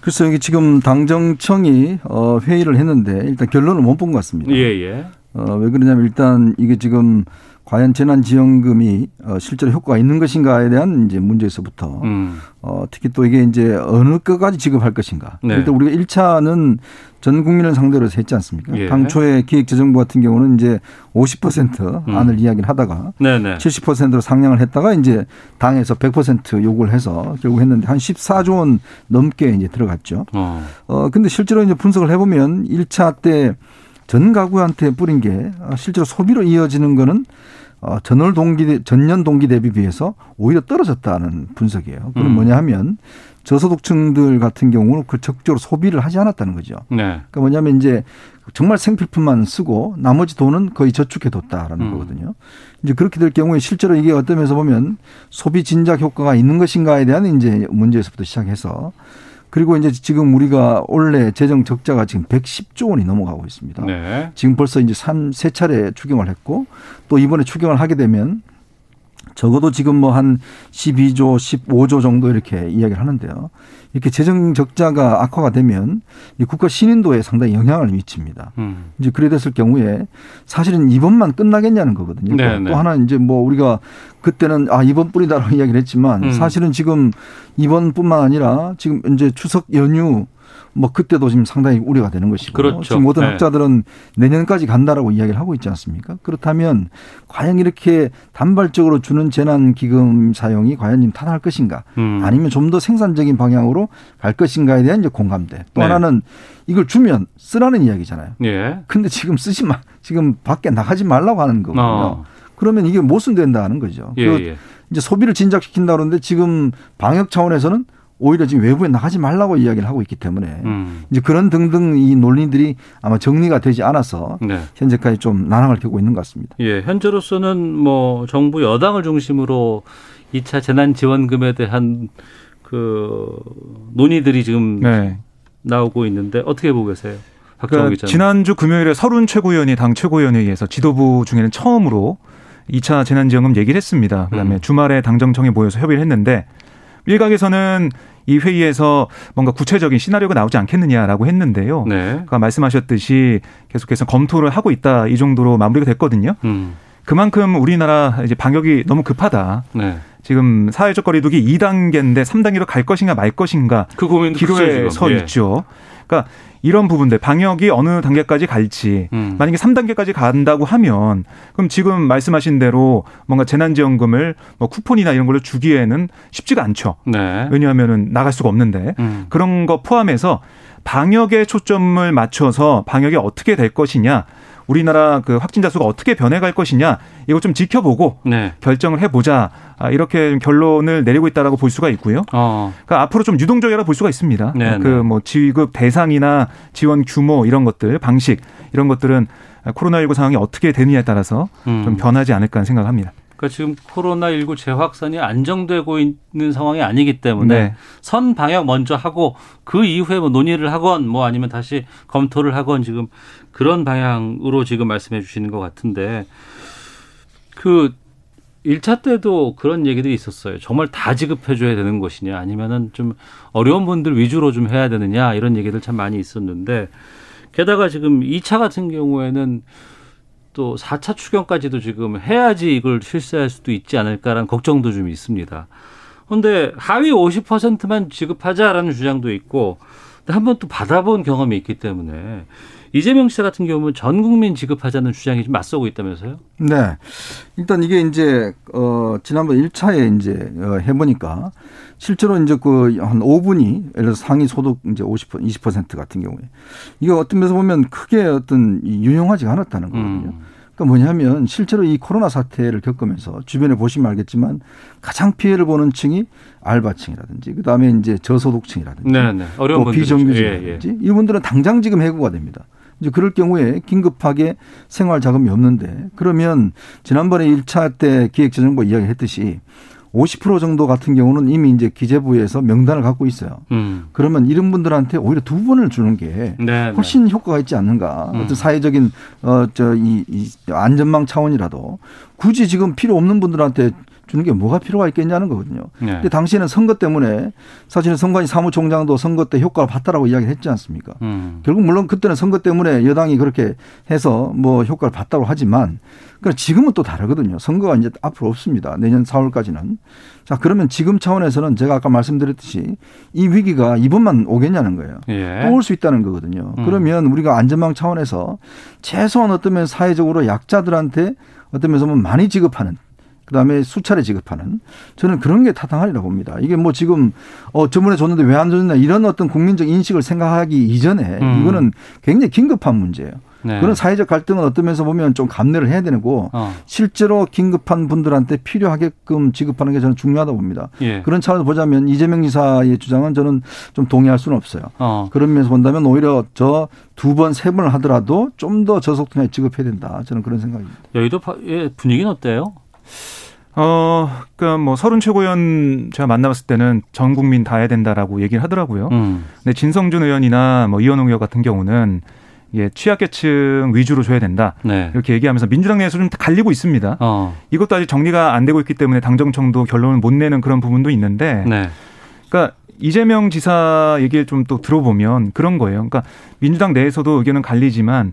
글쎄요, 이게 지금 당정청이 어, 회의를 했는데 일단 결론을 못 본 것 같습니다. 예, 예. 어, 왜 그러냐면 일단 이게 지금 과연 재난지원금이 어, 실제로 효과가 있는 것인가에 대한 이제 문제에서부터 음. 어, 특히 또 이게 이제 어느 것까지 지급할 것인가. 네. 일단 우리가 1차는 전 국민을 상대로 해서 했지 않습니까? 예. 당초에 기획재정부 같은 경우는 이제 50% 음. 안을 이야기를 하다가 네네. 70%로 상향을 했다가 이제 당에서 100% 요구를 해서 결국 했는데 한 14조 원 넘게 이제 들어갔죠. 어. 어, 근데 실제로 이제 분석을 해보면 1차 때 전 가구한테 뿌린 게 어, 실제로 소비로 이어지는 거는 어, 전월 동기, 전년 동기 대비 비해서 오히려 떨어졌다는 분석이에요. 그건 음. 뭐냐 하면 저소득층들 같은 경우는 그 적극적으로 소비를 하지 않았다는 거죠. 네. 그러니까 뭐냐면 이제 정말 생필품만 쓰고 나머지 돈은 거의 저축해 뒀다라는 음. 거거든요. 이제 그렇게 될 경우에 실제로 이게 어떤 면에서 보면 소비 진작 효과가 있는 것인가에 대한 이제 문제에서부터 시작해서 그리고 이제 지금 우리가 올해 재정 적자가 지금 110조 원이 넘어가고 있습니다. 네. 지금 벌써 이제 삼, 세 차례 추경을 했고 또 이번에 추경을 하게 되면 적어도 지금 뭐 한 12조, 15조 정도 이렇게 이야기를 하는데요. 이렇게 재정 적자가 악화가 되면 이 국가 신인도에 상당히 영향을 미칩니다. 음. 이제 그래 됐을 경우에 사실은 이번만 끝나겠냐는 거거든요. 네, 또 네. 하나 이제 뭐 우리가 그때는 아 이번 뿌리다라고 *laughs* 이야기를 했지만 음. 사실은 지금 이번뿐만 아니라 지금 이제 추석 연휴 뭐 그때도 지금 상당히 우려가 되는 것이고 그렇죠. 지금 모든 네. 학자들은 내년까지 간다라고 이야기를 하고 있지 않습니까? 그렇다면 과연 이렇게 단발적으로 주는 재난 기금 사용이 과연 좀 타당할 것인가? 음. 아니면 좀 더 생산적인 방향으로 갈 것인가에 대한 이제 공감대. 또 네. 하나는 이걸 주면 쓰라는 이야기잖아요. 예. 근데 지금 쓰지 마, 지금 밖에 나가지 말라고 하는 거거든요. 어. 그러면 이게 못 쓴다는 거죠. 예, 그 예. 이제 소비를 진작시킨다 그러는데 지금 방역 차원에서는 오히려 지금 외부에 나가지 말라고 이야기를 하고 있기 때문에 음. 이제 그런 등등 이 논리들이 아마 정리가 되지 않아서 네. 현재까지 좀 난항을 겪고 있는 것 같습니다. 예, 현재로서는 뭐 정부 여당을 중심으로 2차 재난 지원금에 대한 그 논의들이 지금 네. 나오고 있는데 어떻게 보고 계세요? 그러니까 기자는. 지난주 금요일에 서른 최고위원이 당 최고위원회의에서 지도부 중에는 처음으로 2차 재난지원금 얘기를 했습니다. 그다음에 음. 주말에 당정청에 모여서 협의를 했는데 일각에서는 이 회의에서 뭔가 구체적인 시나리오가 나오지 않겠느냐라고 했는데요. 네. 아까 말씀하셨듯이 계속해서 검토를 하고 있다 이 정도로 마무리가 됐거든요. 음. 그만큼 우리나라 이제 방역이 너무 급하다. 네. 지금 사회적 거리두기 2단계인데 3단계로 갈 것인가 말 것인가 그 고민도 기로에. 서 예. 있죠. 그러니까 이런 부분들 방역이 어느 단계까지 갈지 음. 만약에 3단계까지 간다고 하면 그럼 지금 말씀하신 대로 뭔가 재난지원금을 뭐 쿠폰이나 이런 걸로 주기에는 쉽지가 않죠. 네. 왜냐하면은 나갈 수가 없는데 음. 그런 거 포함해서 방역에 초점을 맞춰서 방역이 어떻게 될 것이냐 우리나라 그 확진자 수가 어떻게 변해갈 것이냐 이거 좀 지켜보고 네. 결정을 해보자 아, 이렇게 좀 결론을 내리고 있다라고 볼 수가 있고요. 어. 그러니까 앞으로 좀 유동적이라 볼 수가 있습니다. 네, 그 네. 뭐 지급 대상이나 지원 규모 이런 것들 방식 이런 것들은 코로나19 상황이 어떻게 되느냐에 따라서 음. 좀 변하지 않을까 생각합니다. 그러니까 지금 코로나19 재확산이 안정되고 있는 상황이 아니기 때문에 네. 선 방역 먼저 하고 그 이후에 뭐 논의를 하건 뭐 아니면 다시 검토를 하건 지금 그런 방향으로 지금 말씀해 주시는 것 같은데 그 1차 때도 그런 얘기들이 있었어요. 정말 다 지급해 줘야 되는 것이냐 아니면은 좀 어려운 분들 위주로 좀 해야 되느냐 이런 얘기들 참 많이 있었는데 게다가 지금 2차 같은 경우에는 또 4차 추경까지도 지금 해야지 이걸 실시할 수도 있지 않을까라는 걱정도 좀 있습니다. 그런데 하위 50%만 지급하자라는 주장도 있고 한번 또 받아본 경험이 있기 때문에 이재명 씨 같은 경우는 전 국민 지급하자는 주장이 좀 맞서고 있다면서요? 네. 일단 이게 이제 어 지난번 1차에 이제 어, 해보니까 실제로 이제 그 한 5분이 예를 들어서 상위 소득 이제 50% 20% 같은 경우에 이게 어떤 면에서 보면 크게 어떤 이 유용하지가 않았다는 거거든요. 그러니까 뭐냐면 실제로 이 코로나 사태를 겪으면서 주변에 보시면 알겠지만 가장 피해를 보는 층이 알바층이라든지 그다음에 이제 저소득층이라든지 네, 네. 어려운 또 분들이죠. 비정규직이라든지 예, 예. 이분들은 당장 지금 해고가 됩니다. 이제 그럴 경우에 긴급하게 생활 자금이 없는데 그러면 지난번에 1차 때 기획재정부 이야기했듯이 50% 정도 같은 경우는 이미 이제 기재부에서 명단을 갖고 있어요. 음. 그러면 이런 분들한테 오히려 두 번을 주는 게 네, 훨씬 효과가 있지 않는가. 음. 어떤 사회적인 어저이 이 안전망 차원이라도 굳이 지금 필요 없는 분들한테 주는 게 뭐가 필요가 있겠냐는 거거든요. 네. 근데 당시에는 선거 때문에 사실은 선관위 사무총장도 선거 때 효과를 봤다라고 이야기를 했지 않습니까? 음. 결국 물론 그때는 선거 때문에 여당이 그렇게 해서 뭐 효과를 봤다고 하지만 그러나 지금은 또 다르거든요. 선거가 이제 앞으로 없습니다. 내년 4월까지는. 자, 그러면 지금 차원에서는 제가 아까 말씀드렸듯이 이 위기가 이번만 오겠냐는 거예요. 예. 또올 수 있다는 거거든요. 음. 그러면 우리가 안전망 차원에서 최소한 어떤 면 사회적으로 약자들한테 어떤 면에서 보면 많이 지급하는 그다음에 수차례 지급하는 저는 그런 게 타당하리라고 봅니다. 이게 뭐 지금 어 저번에 줬는데 왜 안 줬냐 이런 어떤 국민적 인식을 생각하기 이전에 음. 이거는 굉장히 긴급한 문제예요. 네. 그런 사회적 갈등은 어떤 면에서 보면 좀 감내를 해야 되고 어. 실제로 긴급한 분들한테 필요하게끔 지급하는 게 저는 중요하다고 봅니다. 예. 그런 차원에서 보자면 이재명 지사의 주장은 저는 좀 동의할 수는 없어요. 어. 그런 면에서 본다면 오히려 저 두 번, 세 번을 하더라도 좀 더 저속도에 지급해야 된다. 저는 그런 생각입니다. 여의도 파- 예, 분위기는 어때요? 어, 그러니까 뭐 서른 최고위원 제가 만나봤을 때는 전 국민 다 해야 된다라고 얘기를 하더라고요. 음. 근데 진성준 의원이나 뭐 이현웅 의원 같은 경우는 예, 취약계층 위주로 줘야 된다. 네. 이렇게 얘기하면서 민주당 내에서 좀 갈리고 있습니다. 어. 이것도 아직 정리가 안 되고 있기 때문에 당정청도 결론을 못 내는 그런 부분도 있는데 네. 그러니까 이재명 지사 얘기를 좀 또 들어보면 그런 거예요. 그러니까 민주당 내에서도 의견은 갈리지만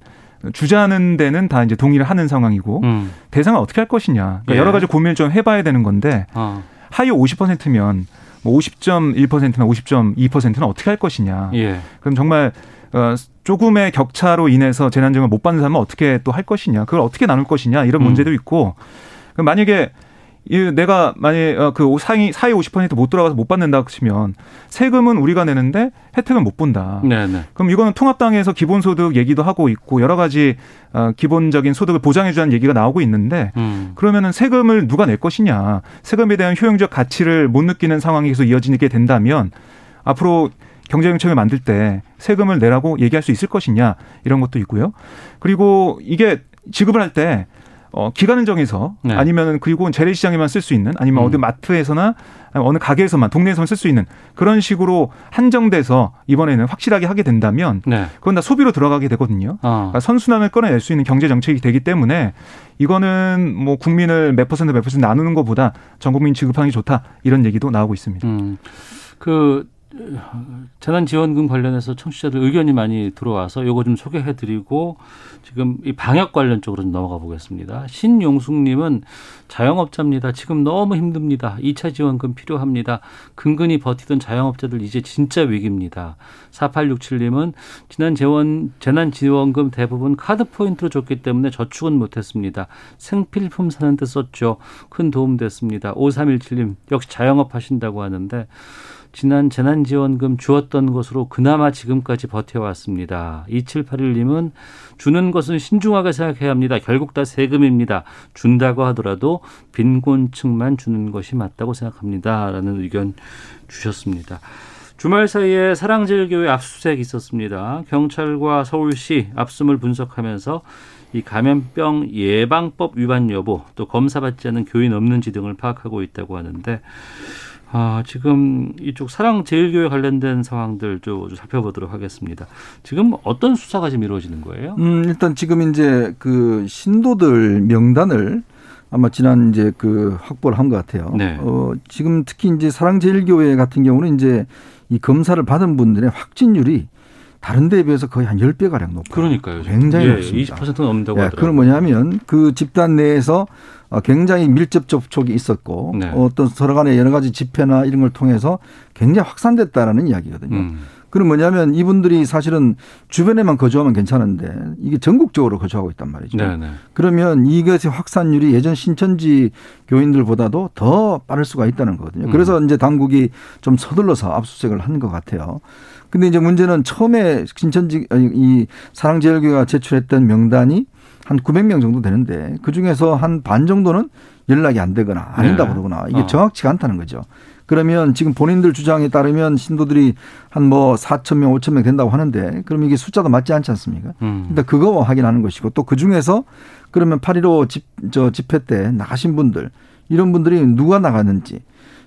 주자는 데는 다 이제 동의를 하는 상황이고 음. 대상을 어떻게 할 것이냐 그러니까 예. 여러 가지 고민을 좀 해봐야 되는 건데 어. 하위 50%면 뭐 50.1%나 50.2%는 어떻게 할 것이냐. 예. 그럼 정말 어, 조금의 격차로 인해서 재난지원을 못 받는 사람은 어떻게 또 할 것이냐. 그걸 어떻게 나눌 것이냐 이런 음. 문제도 있고 그럼 만약에 이 내가 만약에 어, 그 상위 사위 50%못 돌아가서 못 받는다 치면 세금은 우리가 내는데 혜택은 못 본다. 네, 네. 그럼 이거는 통합당에서 기본소득 얘기도 하고 있고 여러 가지 어, 기본적인 소득을 보장해주자는 얘기가 나오고 있는데 음. 그러면은 세금을 누가 낼 것이냐 세금에 대한 효용적 가치를 못 느끼는 상황이 계속 이어지게 된다면 앞으로 경제정책을 만들 때 세금을 내라고 얘기할 수 있을 것이냐 이런 것도 있고요. 그리고 이게 지급을 할 때 어, 기간을 정해서 네. 아니면은 그리고 재래시장에만 쓸 수 있는 아니면 음. 어디 마트에서나 어느 가게에서만 동네에서만 쓸 수 있는 그런 식으로 한정돼서 이번에는 확실하게 하게 된다면 네. 그건 다 소비로 들어가게 되거든요. 어. 그러니까 선순환을 꺼내낼 수 있는 경제 정책이 되기 때문에 이거는 뭐 국민을 몇 퍼센트 몇 퍼센트 나누는 것보다 전 국민 지급하는 게 좋다 이런 얘기도 나오고 있습니다. 음. 그 재난지원금 관련해서 청취자들 의견이 많이 들어와서 요거 좀 소개해드리고 지금 이 방역 관련 쪽으로 좀 넘어가 보겠습니다. 신용숙님은 자영업자입니다. 지금 너무 힘듭니다. 2차 지원금 필요합니다. 근근히 버티던 자영업자들 이제 진짜 위기입니다. 4867님은 지난 재원 재난지원금 대부분 카드 포인트로 줬기 때문에 저축은 못했습니다. 생필품 사는데 썼죠. 큰 도움 됐습니다. 5317님 역시 자영업 하신다고 하는데 지난 재난지원금 주었던 것으로 그나마 지금까지 버텨왔습니다. 2781님은 주는 것은 신중하게 생각해야 합니다. 결국 다 세금입니다. 준다고 하더라도 빈곤층만 주는 것이 맞다고 생각합니다. 라는 의견 주셨습니다. 주말 사이에 사랑제일교회 압수수색이 있었습니다. 경찰과 서울시 압수물 분석하면서 이 감염병 예방법 위반 여부 또 검사받지 않은 교인 없는지 등을 파악하고 있다고 하는데 아, 지금 이쪽 사랑제일교회 관련된 상황들 좀 살펴보도록 하겠습니다. 지금 어떤 수사가 지금 이루어지는 거예요? 음, 일단 지금 이제 그 신도들 명단을 아마 지난 이제 그 확보를 한 것 같아요. 네. 어, 지금 특히 이제 사랑제일교회 같은 경우는 이제 이 검사를 받은 분들의 확진율이 다른 데에 비해서 거의 한 10배 가량 높아요. 그러니까요. 굉장히 예, 높습니다. 20%는 넘는다고 예, 하더라고요. 그건 뭐냐면 그 집단 내에서 어, 굉장히 밀접 접촉이 있었고 네. 어떤 서로 간의 여러 가지 집회나 이런 걸 통해서 굉장히 확산됐다라는 이야기거든요. 음. 그럼 뭐냐면 이분들이 사실은 주변에만 거주하면 괜찮은데 이게 전국적으로 거주하고 있단 말이죠. 네네. 그러면 이것의 확산율이 예전 신천지 교인들보다도 더 빠를 수가 있다는 거거든요. 그래서 이제 당국이 좀 서둘러서 압수수색을 한 것 같아요. 근데 이제 문제는 처음에 신천지 아니, 이 사랑제일교회가 제출했던 명단이 한 900명 정도 되는데 그 중에서 한 반 정도는 연락이 안 되거나 아닌다 네. 그러거나 이게 어. 정확치가 않다는 거죠. 그러면 지금 본인들 주장에 따르면 신도들이 한 뭐 4천 명, 5천 명 된다고 하는데 그럼 이게 숫자도 맞지 않지 않습니까? 음. 일단 그거 확인하는 것이고 또 그 중에서 그러면 8.15 집, 저 집회 때 나가신 분들 이런 분들이 누가 나갔는지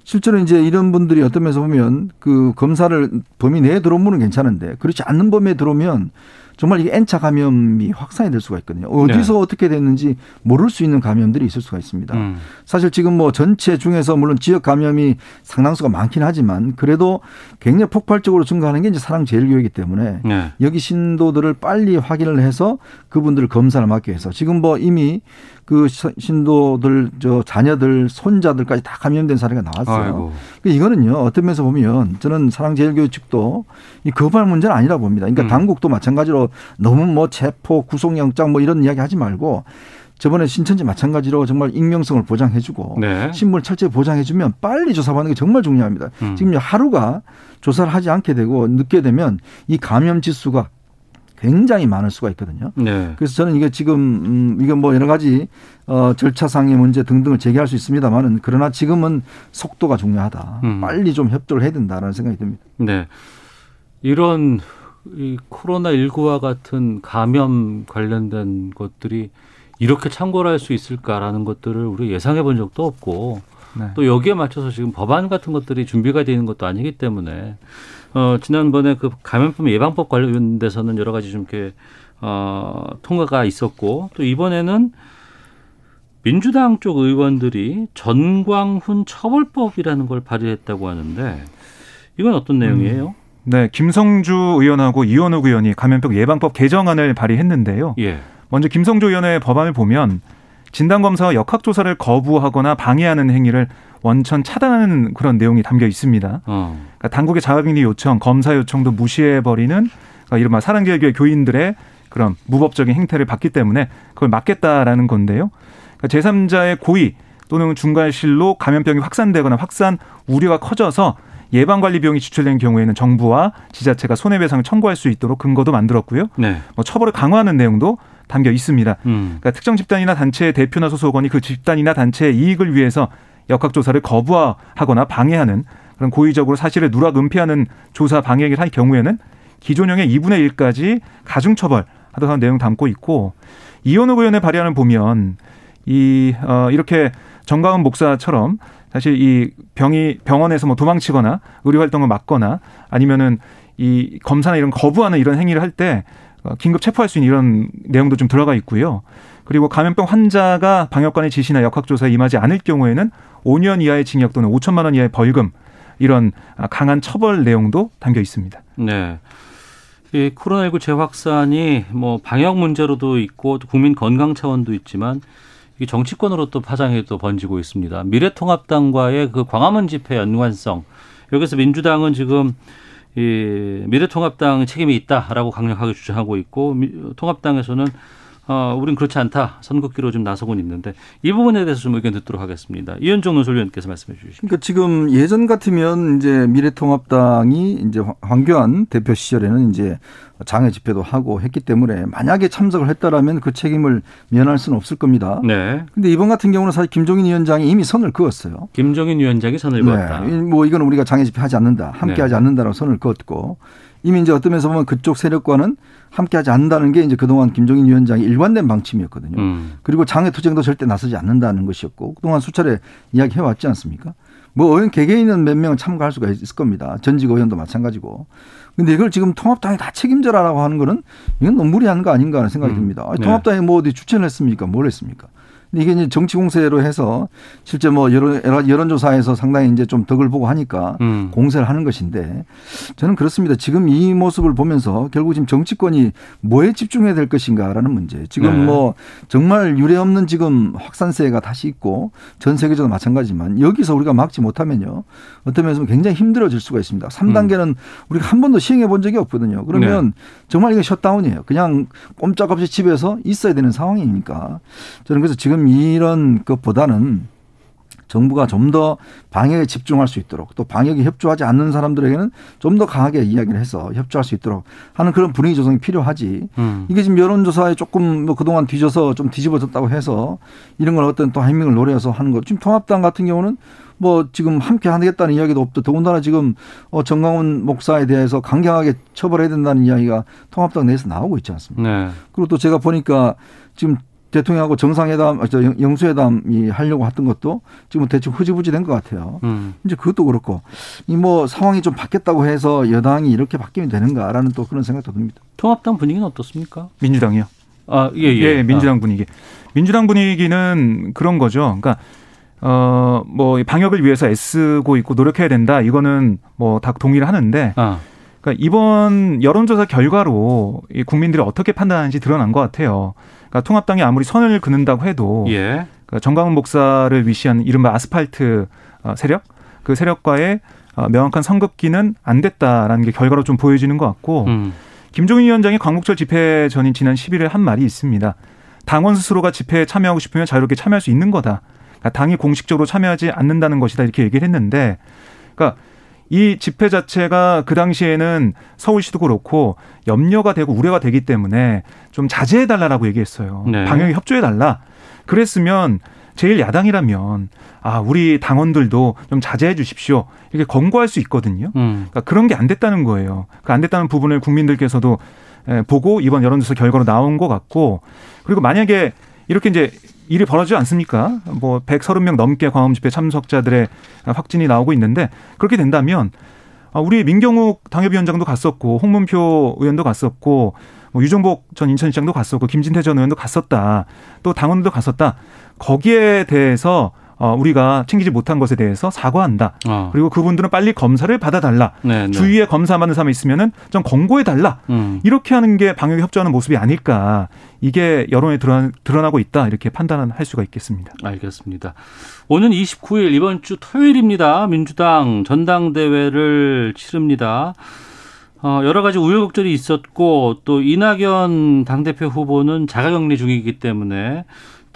실제로 이제 이런 분들이 어떤 면에서 보면 그 검사를 범위 내에 들어오면 는 괜찮은데 그렇지 않는 범위에 들어오면 정말 이게 N차 감염이 확산이 될 수가 있거든요. 어디서 네. 어떻게 됐는지 모를 수 있는 감염들이 있을 수가 있습니다. 음. 사실 지금 뭐 전체 중에서 물론 지역 감염이 상당수가 많긴 하지만 그래도 굉장히 폭발적으로 증가하는 게 이제 사랑제일교회이기 때문에 네. 여기 신도들을 빨리 확인을 해서 그분들을 검사를 맡기 위해서 지금 뭐 이미 그 시- 신도들 저 자녀들 손자들까지 다 감염된 사례가 나왔어요. 아이고. 그 이거는요 어떤 면에서 보면 저는 사랑제일교회 측도 이 거부할 문제는 아니라 봅니다. 그러니까 음. 당국도 마찬가지로 너무 뭐 체포 구속영장 뭐 이런 이야기 하지 말고 저번에 신천지 마찬가지로 정말 익명성을 보장해주고 네. 신분 철저히 보장해주면 빨리 조사받는 게 정말 중요합니다. 음. 지금 하루가 조사를 하지 않게 되고 늦게 되면 이 감염 지수가 굉장히 많을 수가 있거든요. 네. 그래서 저는 이게 지금 음 이게 뭐 여러 가지 어 절차상의 문제 등등을 제기할 수 있습니다만은 그러나 지금은 속도가 중요하다. 음. 빨리 좀 협조를 해야 된다라는 생각이 듭니다. 네. 이런 이 코로나 19와 같은 감염 관련된 것들이 이렇게 창궐할 수 있을까라는 것들을 우리 예상해 본 적도 없고 네. 또 여기에 맞춰서 지금 법안 같은 것들이 준비가 되는 것도 아니기 때문에 어 지난번에 그 감염병 예방법 관련돼서는 여러 가지 좀 이렇게 어 통과가 있었고 또 이번에는 민주당 쪽 의원들이 전광훈 처벌법이라는 걸 발의했다고 하는데 이건 어떤 내용이에요? 네, 김성주 의원하고 이원욱 의원이 감염병 예방법 개정안을 발의했는데요. 예. 먼저 김성주 의원의 법안을 보면 진단검사와 역학조사를 거부하거나 방해하는 행위를 원천 차단하는 그런 내용이 담겨 있습니다. 어. 그러니까 당국의 자가격리 요청, 검사 요청도 무시해버리는 그러니까 이른바 사랑제일교회 교인들의 그런 무법적인 행태를 봤기 때문에 그걸 막겠다라는 건데요. 그러니까 제3자의 고의 또는 중과실로 감염병이 확산되거나 확산 우려가 커져서 예방 관리 비용이 지출된 경우에는 정부와 지자체가 손해배상을 청구할 수 있도록 근거도 만들었고요. 네. 뭐 처벌을 강화하는 내용도 담겨 있습니다. 음. 그러니까 특정 집단이나 단체의 대표나 소속원이 그 집단이나 단체의 이익을 위해서 역학조사를 거부하거나 방해하는 그런 고의적으로 사실을 누락 은폐하는 조사 방해를 할 경우에는 기존형의 2분의 1까지 가중처벌 하도록 내용 담고 있고 이현욱 의원의 발의안을 보면 이 어, 이렇게 정가은 목사처럼 사실 이 병이 병원에서 뭐 도망치거나 의료 활동을 막거나 아니면은 이 검사나 이런 거부하는 이런 행위를 할때 어, 긴급 체포할 수 있는 이런 내용도 좀 들어가 있고요. 그리고 감염병 환자가 방역관의 지시나 역학조사에 임하지 않을 경우에는 5년 이하의 징역 또는 5천만 원 이하의 벌금 이런 강한 처벌 내용도 담겨 있습니다. 네. 이 코로나19 재확산이 뭐 방역 문제로도 있고 또 국민 건강 차원도 있지만 이 정치권으로 또 파장이 또 번지고 있습니다. 미래통합당과의 그 광화문 집회 연관성 여기서 민주당은 지금 이 미래통합당 책임이 있다라고 강력하게 주장하고 있고 미, 통합당에서는 어, 우린 그렇지 않다. 선긋기로 좀 나서곤 있는데 이 부분에 대해서 좀 의견 듣도록 하겠습니다. 이현종 논설위원께서 말씀해 주시죠. 그러니까 지금 예전 같으면 이제 미래통합당이 이제 황교안 대표 시절에는 이제 장애 집회도 하고 했기 때문에 만약에 참석을 했다라면 그 책임을 면할 수는 없을 겁니다. 네. 근데 이번 같은 경우는 사실 김종인 위원장이 이미 선을 그었어요. 김종인 위원장이 선을 네. 그었다. 뭐 이건 우리가 장애 집회 하지 않는다. 함께 네. 하지 않는다라고 선을 그었고 이미 이제 어떤 면에서 보면 그쪽 세력과는 함께 하지 않는다는 게 이제 그동안 김종인 위원장의 일관된 방침이었거든요. 음. 그리고 장애 투쟁도 절대 나서지 않는다는 것이었고 그동안 수차례 이야기해 왔지 않습니까? 뭐 의원 개개인은 몇 명은 참가할 수가 있을 겁니다. 전직 의원도 마찬가지고. 근데 이걸 지금 통합당이 다 책임져라라고 하는 거는 이건 너무 무리한 거 아닌가 하는 생각이 음. 듭니다. 아니, 네. 통합당이 뭐 어디 추천을 했습니까? 뭘 했습니까? 근데 이게 이제 정치 공세로 해서 실제 뭐 여론, 여론조사에서 상당히 이제 좀 덕을 보고 하니까 음. 공세를 하는 것인데 저는 그렇습니다. 지금 이 모습을 보면서 결국 지금 정치권이 뭐에 집중해야 될 것인가라는 문제. 지금 네. 뭐 정말 유례 없는 지금 확산세가 다시 있고 전 세계적으로 마찬가지지만 여기서 우리가 막지 못하면요. 어떤 면에서 굉장히 힘들어질 수가 있습니다. 3단계는 우리가 한 번도 시행해 본 적이 없거든요. 그러면 정말 이게 셧다운이에요. 그냥 꼼짝없이 집에서 있어야 되는 상황이니까 저는 그래서 지금 이런 것보다는 정부가 좀 더 방역에 집중할 수 있도록 또 방역에 협조하지 않는 사람들에게는 좀 더 강하게 이야기를 해서 협조할 수 있도록 하는 그런 분위기 조성이 필요하지. 음. 이게 지금 여론조사에 조금 뭐 그동안 뒤져서 좀 뒤집어졌다고 해서 이런 걸 어떤 또 타이밍을 노려서 하는 것. 지금 통합당 같은 경우는 뭐 지금 함께 하겠다는 이야기도 없고 더군다나 지금 어 정강훈 목사에 대해서 강경하게 처벌해야 된다는 이야기가 통합당 내에서 나오고 있지 않습니까? 네. 그리고 또 제가 보니까 지금 대통령하고 정상회담, 저 영- 영수회담이 하려고 했던 것도 지금 대충 흐지부지 된 것 같아요. 음. 이제 그것도 그렇고 이 뭐 상황이 좀 바뀌었다고 해서 여당이 이렇게 바뀌면 되는가라는 또 그런 생각도 듭니다. 통합당 분위기는 어떻습니까? 민주당이요. 아, 예, 예. 민주당 분위기. 민주당 분위기는 그런 거죠. 그러니까 어, 뭐 방역을 위해서 애쓰고 있고 노력해야 된다. 이거는 뭐 다 동의를 하는데 아. 그러니까 이번 여론조사 결과로 이 국민들이 어떻게 판단하는지 드러난 것 같아요. 그러니까 통합당이 아무리 선을 그는다고 해도 예. 그러니까 정강훈 목사를 위시한 이른바 아스팔트 어, 세력 그 세력과의 어, 명확한 선긋기는 안 됐다라는 게 결과로 좀 보여지는 것 같고 음. 김종인 위원장이 광복절 집회 전인 지난 10일에 한 말이 있습니다. 당원 스스로가 집회에 참여하고 싶으면 자유롭게 참여할 수 있는 거다. 그러니까 당이 공식적으로 참여하지 않는다는 것이다 이렇게 얘기를 했는데, 그러니까 이 집회 자체가 그 당시에는 서울시도 그렇고 염려가 되고 우려가 되기 때문에 좀 자제해 달라라고 얘기했어요. 네. 방역에 협조해 달라. 그랬으면 제일 야당이라면 아 우리 당원들도 좀 자제해 주십시오 이렇게 권고할 수 있거든요. 음. 그러니까 그런 게 안 됐다는 거예요. 그 안 됐다는 부분을 국민들께서도 에, 보고 이번 여론조사 결과로 나온 것 같고 그리고 만약에 이렇게 이제 일이 벌어지지 않습니까? 뭐 130명 넘게 광화문 집회 참석자들의 확진이 나오고 있는데 그렇게 된다면 아, 우리 민경욱 당협위원장도 갔었고 홍문표 의원도 갔었고 뭐 유정복 전 인천시장도 갔었고 김진태 전 의원도 갔었다. 또 당원들도 갔었다. 거기에 대해서 어, 우리가 챙기지 못한 것에 대해서 사과한다. 어. 그리고 그분들은 빨리 검사를 받아달라. 네, 네. 주위에 검사받는 사람이 있으면은 좀 권고해달라. 음. 이렇게 하는 게 방역에 협조하는 모습이 아닐까. 이게 여론에 드러나, 드러나고 있다. 이렇게 판단을 할 수가 있겠습니다. 알겠습니다. 오는 29일 이번 주 토요일입니다. 민주당 전당대회를 치릅니다. 어, 여러 가지 우여곡절이 있었고 또 이낙연 당대표 후보는 자가격리 중이기 때문에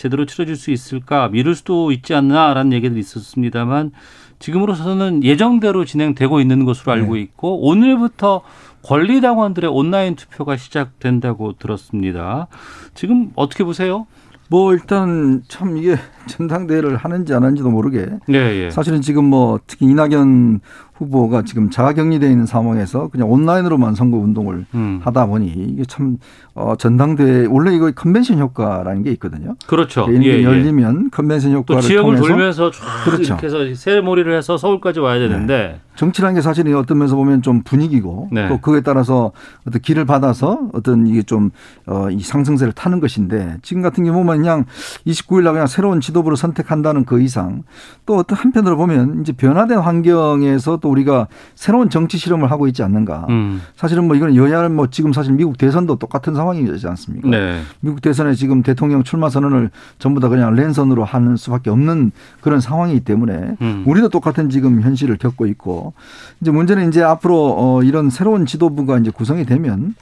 제대로 치러질 수 있을까 미룰 수도 있지 않나라는 얘기들이 있었습니다만 지금으로서는 예정대로 진행되고 있는 것으로 알고 있고 오늘부터 권리당원들의 온라인 투표가 시작된다고 들었습니다. 지금 어떻게 보세요? 뭐 일단 참 이게 전당대회를 하는지 안 하는지도 모르게 예, 예. 사실은 지금 뭐 특히 이낙연 후보가 지금 자가격리되어 있는 상황에서 그냥 온라인으로만 선거 운동을 음. 하다 보니 이게 참 어, 전당대회 원래 이거 컨벤션 효과라는 게 있거든요. 그렇죠. 예, 예. 열리면 컨벤션 또 효과를 지역을 통해서 돌면서 쫙 그렇죠. 이렇게 해서 세몰이를 해서 서울까지 와야 되는데 정치라는 게 사실은 어떤 면에서 보면 좀 분위기고 네. 또 그에 따라서 어떤 길을 받아서 어떤 이게 좀 어, 이 상승세를 타는 것인데 지금 같은 경우 보면 그냥 29일 날 그냥 새로운 지도부를 선택한다는 그 이상 또 어떤 한편으로 보면 이제 변화된 환경에서 또 우리가 새로운 정치 실험을 하고 있지 않는가. 음. 사실은 뭐 이건 여야를 뭐 지금 사실 미국 대선도 똑같은 상황이지 않습니까? 네. 미국 대선에 지금 대통령 출마 선언을 전부 다 그냥 랜선으로 하는 수밖에 없는 그런 상황이기 때문에 음. 우리도 똑같은 지금 현실을 겪고 있고 이제 문제는 이제 앞으로 어 이런 새로운 지도부가 이제 구성이 되면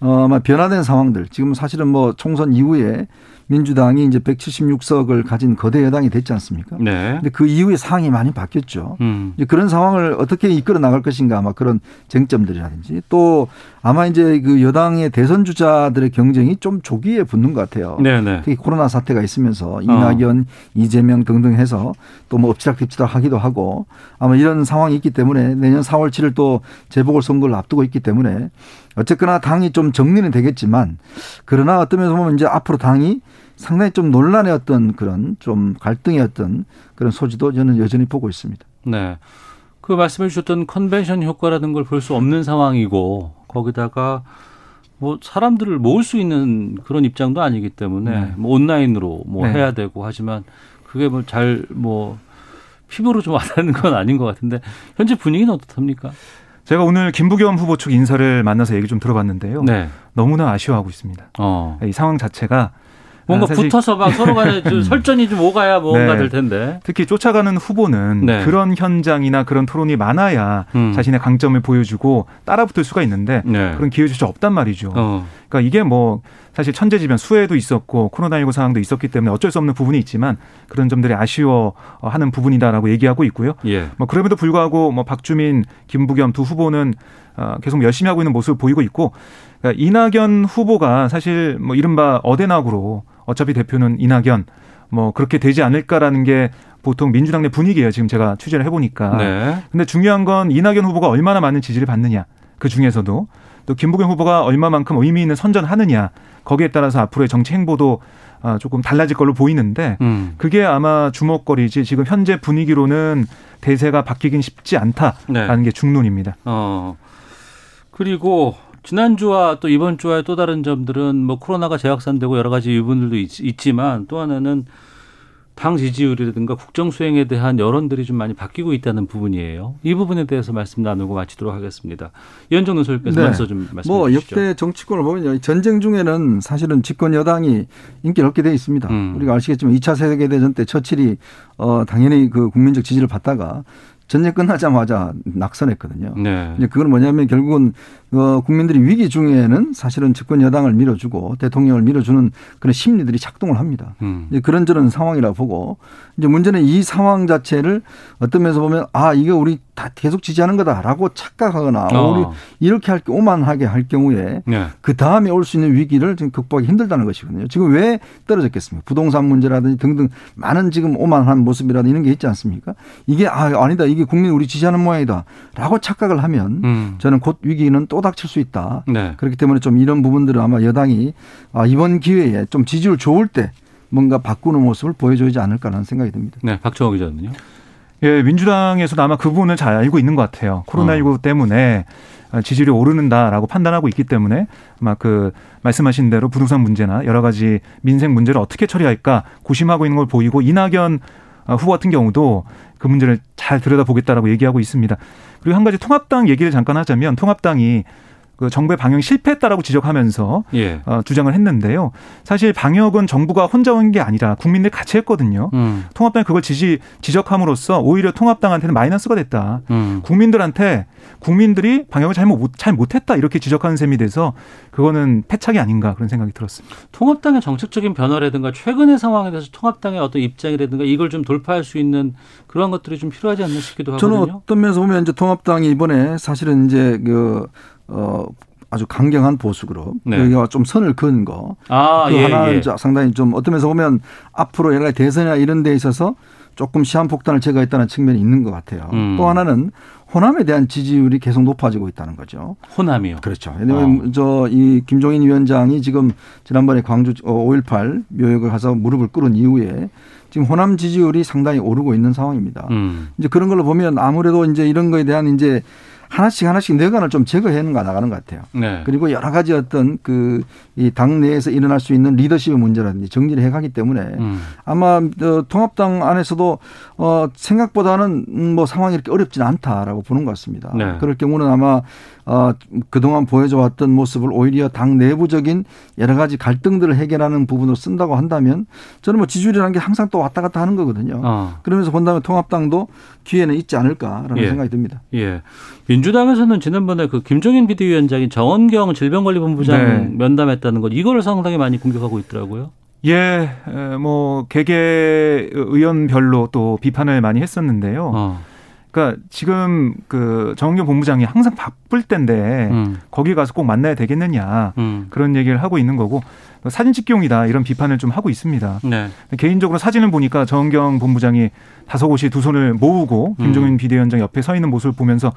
어 아마 변화된 상황들 지금 사실은 뭐 총선 이후에 민주당이 이제 176석을 가진 거대 여당이 됐지 않습니까? 네. 근데 그 이후에 상황이 많이 바뀌었죠. 음. 이제 그런 상황을 어떻게 이끌어 나갈 것인가 아마 그런 쟁점들이라든지 또 아마 이제 그 여당의 대선 주자들의 경쟁이 좀 조기에 붙는 것 같아요. 네네. 특히 코로나 사태가 있으면서 이낙연, 이재명 등등 해서 또 뭐 엎치락뒤치락 하기도 하고 아마 이런 상황이 있기 때문에 내년 4월 7일 또 재보궐 선거를 앞두고 있기 때문에 어쨌거나 당이 좀 정리는 되겠지만 그러나 어떤 면에서 보면 이제 앞으로 당이 상당히 좀 논란의 어떤 그런 좀 갈등의 어떤 그런 소지도 저는 여전히 보고 있습니다. 네. 그 말씀해 주셨던 컨벤션 효과라는 걸 볼 수 없는 상황이고 거기다가 뭐 사람들을 모을 수 있는 그런 입장도 아니기 때문에 네. 뭐 온라인으로 뭐 네. 해야 되고 하지만 그게 뭐 잘뭐 피부로 좀 *laughs* 와닿는 건 아닌 것 같은데 현재 분위기는 어떻습니까? 제가 오늘 김부겸 후보 측 인사를 만나서 얘기 좀 들어봤는데요. 네. 너무나 아쉬워하고 있습니다. 어. 이 상황 자체가 뭔가 아, 붙어서 막 서로 간에 *laughs* 좀 설전이 좀 오가야 뭔가 네. 될 텐데. 특히 쫓아가는 후보는 네. 그런 현장이나 그런 토론이 많아야 음. 자신의 강점을 보여주고 따라붙을 수가 있는데 네. 그런 기회조차 없단 말이죠. 어. 그러니까 이게 뭐 사실 천재지변 수해도 있었고 코로나19 상황도 있었기 때문에 어쩔 수 없는 부분이 있지만 그런 점들이 아쉬워하는 부분이다라고 얘기하고 있고요. 예. 뭐 그럼에도 불구하고 뭐 박주민, 김부겸 두 후보는 어, 계속 열심히 하고 있는 모습을 보이고 있고 그러니까 이낙연 후보가 사실 뭐 이른바 어대낙으로 어차피 대표는 이낙연 뭐 그렇게 되지 않을까라는 게 보통 민주당 내 분위기예요. 지금 제가 취재를 해보니까. 네. 근데 중요한 건 이낙연 후보가 얼마나 많은 지지를 받느냐. 그 중에서도 또 김부겸 후보가 얼마만큼 의미 있는 선전하느냐. 거기에 따라서 앞으로의 정치 행보도 아, 조금 달라질 걸로 보이는데 음. 그게 아마 주목거리지 지금 현재 분위기로는 대세가 바뀌긴 쉽지 않다라는 네. 게 중론입니다. 어. 그리고 지난주와 또 이번 주와의 또 다른 점들은 뭐 코로나가 재확산되고 여러 가지 부분들도 있, 지만또 하나는 당 지지율이라든가 국정 수행에 대한 여론들이 좀 많이 바뀌고 있다는 부분이에요. 이 부분에 대해서 말씀 나누고 마치도록 하겠습니다. 이현정 논설께서 네. 먼저 좀 말씀해 뭐 주시죠. 역대 정치권을 보면 전쟁 중에는 사실은 집권 여당이 인기를 얻게 돼 있습니다. 음. 우리가 아시겠지만 2차 세계대전 때 처칠이 어 당연히 그 국민적 지지를 받다가 전쟁 끝나자마자 낙선했거든요. 네. 이제 그건 뭐냐면 결국은 어, 국민들이 위기 중에는 사실은 집권 여당을 밀어주고 대통령을 밀어주는 그런 심리들이 작동을 합니다. 음. 이제 그런저런 상황이라 보고 이제 문제는 이 상황 자체를 어떤 면에서 보면 아 이게 우리 다 계속 지지하는 거다라고 착각하거나 어. 우리 이렇게 할 오만하게 할 경우에 네. 그 다음에 올 수 있는 위기를 지금 극복하기 힘들다는 것이거든요. 지금 왜 떨어졌겠습니까? 부동산 문제라든지 등등 많은 지금 오만한 모습이라든지 이런 게 있지 않습니까? 이게 아 아니다 이게 국민 우리 지지하는 모양이다라고 착각을 하면 음. 저는 곧 위기는 또 닥칠 수 있다. 네. 그렇기 때문에 좀 이런 부분들은 아마 여당이 아, 이번 기회에 좀 지지율 좋을 때 뭔가 바꾸는 모습을 보여주지 않을까라는 생각이 듭니다. 네, 박정호 기자는요. 예, 민주당에서도 아마 그 부분을 잘 알고 있는 것 같아요. 코로나19 때문에 지지율이 오르는다라고 판단하고 있기 때문에 아마 그 말씀하신 대로 부동산 문제나 여러 가지 민생 문제를 어떻게 처리할까 고심하고 있는 걸 보이고 이낙연 후보 같은 경우도 그 문제를 잘 들여다보겠다라고 얘기하고 있습니다. 그리고 한 가지 통합당 얘기를 잠깐 하자면 통합당이 그 정부의 방역 실패했다라고 지적하면서 예. 어, 주장을 했는데요. 사실 방역은 정부가 혼자 한 게 아니라 국민들 같이 했거든요. 음. 통합당이 그걸 지지 지적함으로써 오히려 통합당한테는 마이너스가 됐다. 음. 국민들한테 국민들이 방역을 잘못 못- 잘 못했다 이렇게 지적하는 셈이 돼서 그거는 패착이 아닌가 그런 생각이 들었습니다. 통합당의 정책적인 변화라든가 최근의 상황에 대해서 통합당의 어떤 입장이라든가 이걸 좀 돌파할 수 있는 그런 것들이 좀 필요하지 않나 싶기도 저는 하거든요. 어떤 면에서 보면 이제 통합당이 이번에 사실은 이제 그, 어, 아주 강경한 보수 그룹 네. 여기가 좀 선을 그은 거. 아, 그 예, 하나 예. 상당히 좀 어떤 면에서 보면 앞으로 여러 가지 대선이나 이런 데 있어서 조금 시한폭탄을 제거했다는 측면이 있는 것 같아요. 음. 또 하나는 호남에 대한 지지율이 계속 높아지고 있다는 거죠. 호남이요. 그렇죠. 왜냐하면 저이 김종인 위원장이 지금 지난번에 광주 5.18 묘역을 가서 무릎을 꿇은 이후에 지금 호남 지지율이 상당히 오르고 있는 상황입니다. 음. 이제 그런 걸로 보면 아무래도 이제 이런 거에 대한 이제 하나씩 하나씩 내관을 좀 제거해 나가는 것 같아요. 네. 그리고 여러 가지 어떤 그 이 당 내에서 일어날 수 있는 리더십의 문제라든지 정리를 해가기 때문에 음. 아마 어, 통합당 안에서도 어, 생각보다는 음, 뭐 상황이 이렇게 어렵지는 않다라고 보는 것 같습니다. 네. 그럴 경우는 아마 어, 그동안 보여줘 왔던 모습을 오히려 당 내부적인 여러 가지 갈등들을 해결하는 부분으로 쓴다고 한다면 저는 뭐 지지율이라는 게 항상 또 왔다 갔다 하는 거거든요. 어. 그러면서 본다면 통합당도 기회는 있지 않을까라는 예. 생각이 듭니다. 예. 민주당에서는 지난번에 그 김종인 비대위원장이 정원경 질병관리본부장 네. 면담했다는 것 이거를 상당히 많이 공격하고 있더라고요. 예, 에, 뭐 개개 의원별로 또 비판을 많이 했었는데요. 어. 그러니까 지금 그 정은경 본부장이 항상 바쁠 때인데 음. 거기 가서 꼭 만나야 되겠느냐 음. 그런 얘기를 하고 있는 거고 사진 찍기용이다 이런 비판을 좀 하고 있습니다. 네. 개인적으로 사진을 보니까 정은경 본부장이 다소곳이 두 손을 모으고 김종인 음. 비대위원장 옆에 서 있는 모습을 보면서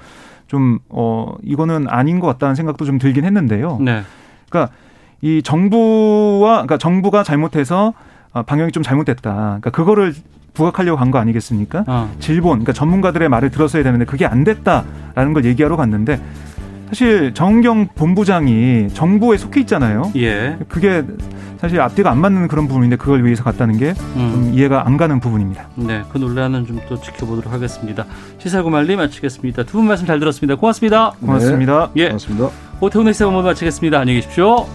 좀 어 이거는 아닌 것 같다는 생각도 좀 들긴 했는데요. 네. 그러니까 이 정부와 그러니까 정부가 잘못해서 아, 방향이 좀 잘못됐다. 그러니까 그거를 부각하려고 간 거 아니겠습니까? 어. 질본, 그러니까 전문가들의 말을 들었어야 되는데 그게 안 됐다라는 걸 얘기하러 갔는데 사실 정경 본부장이 정부에 속해 있잖아요. 예. 그게 사실 앞뒤가 안 맞는 그런 부분인데 그걸 위해서 갔다는 게좀 음. 이해가 안 가는 부분입니다. 네. 그 논란은 좀 또 지켜보도록 하겠습니다. 시사구말리 마치겠습니다. 두 분 말씀 잘 들었습니다. 고맙습니다. 고맙습니다. 예. 고맙습니다. 오태훈의 시사본부 마치겠습니다. 안녕히 계십시오.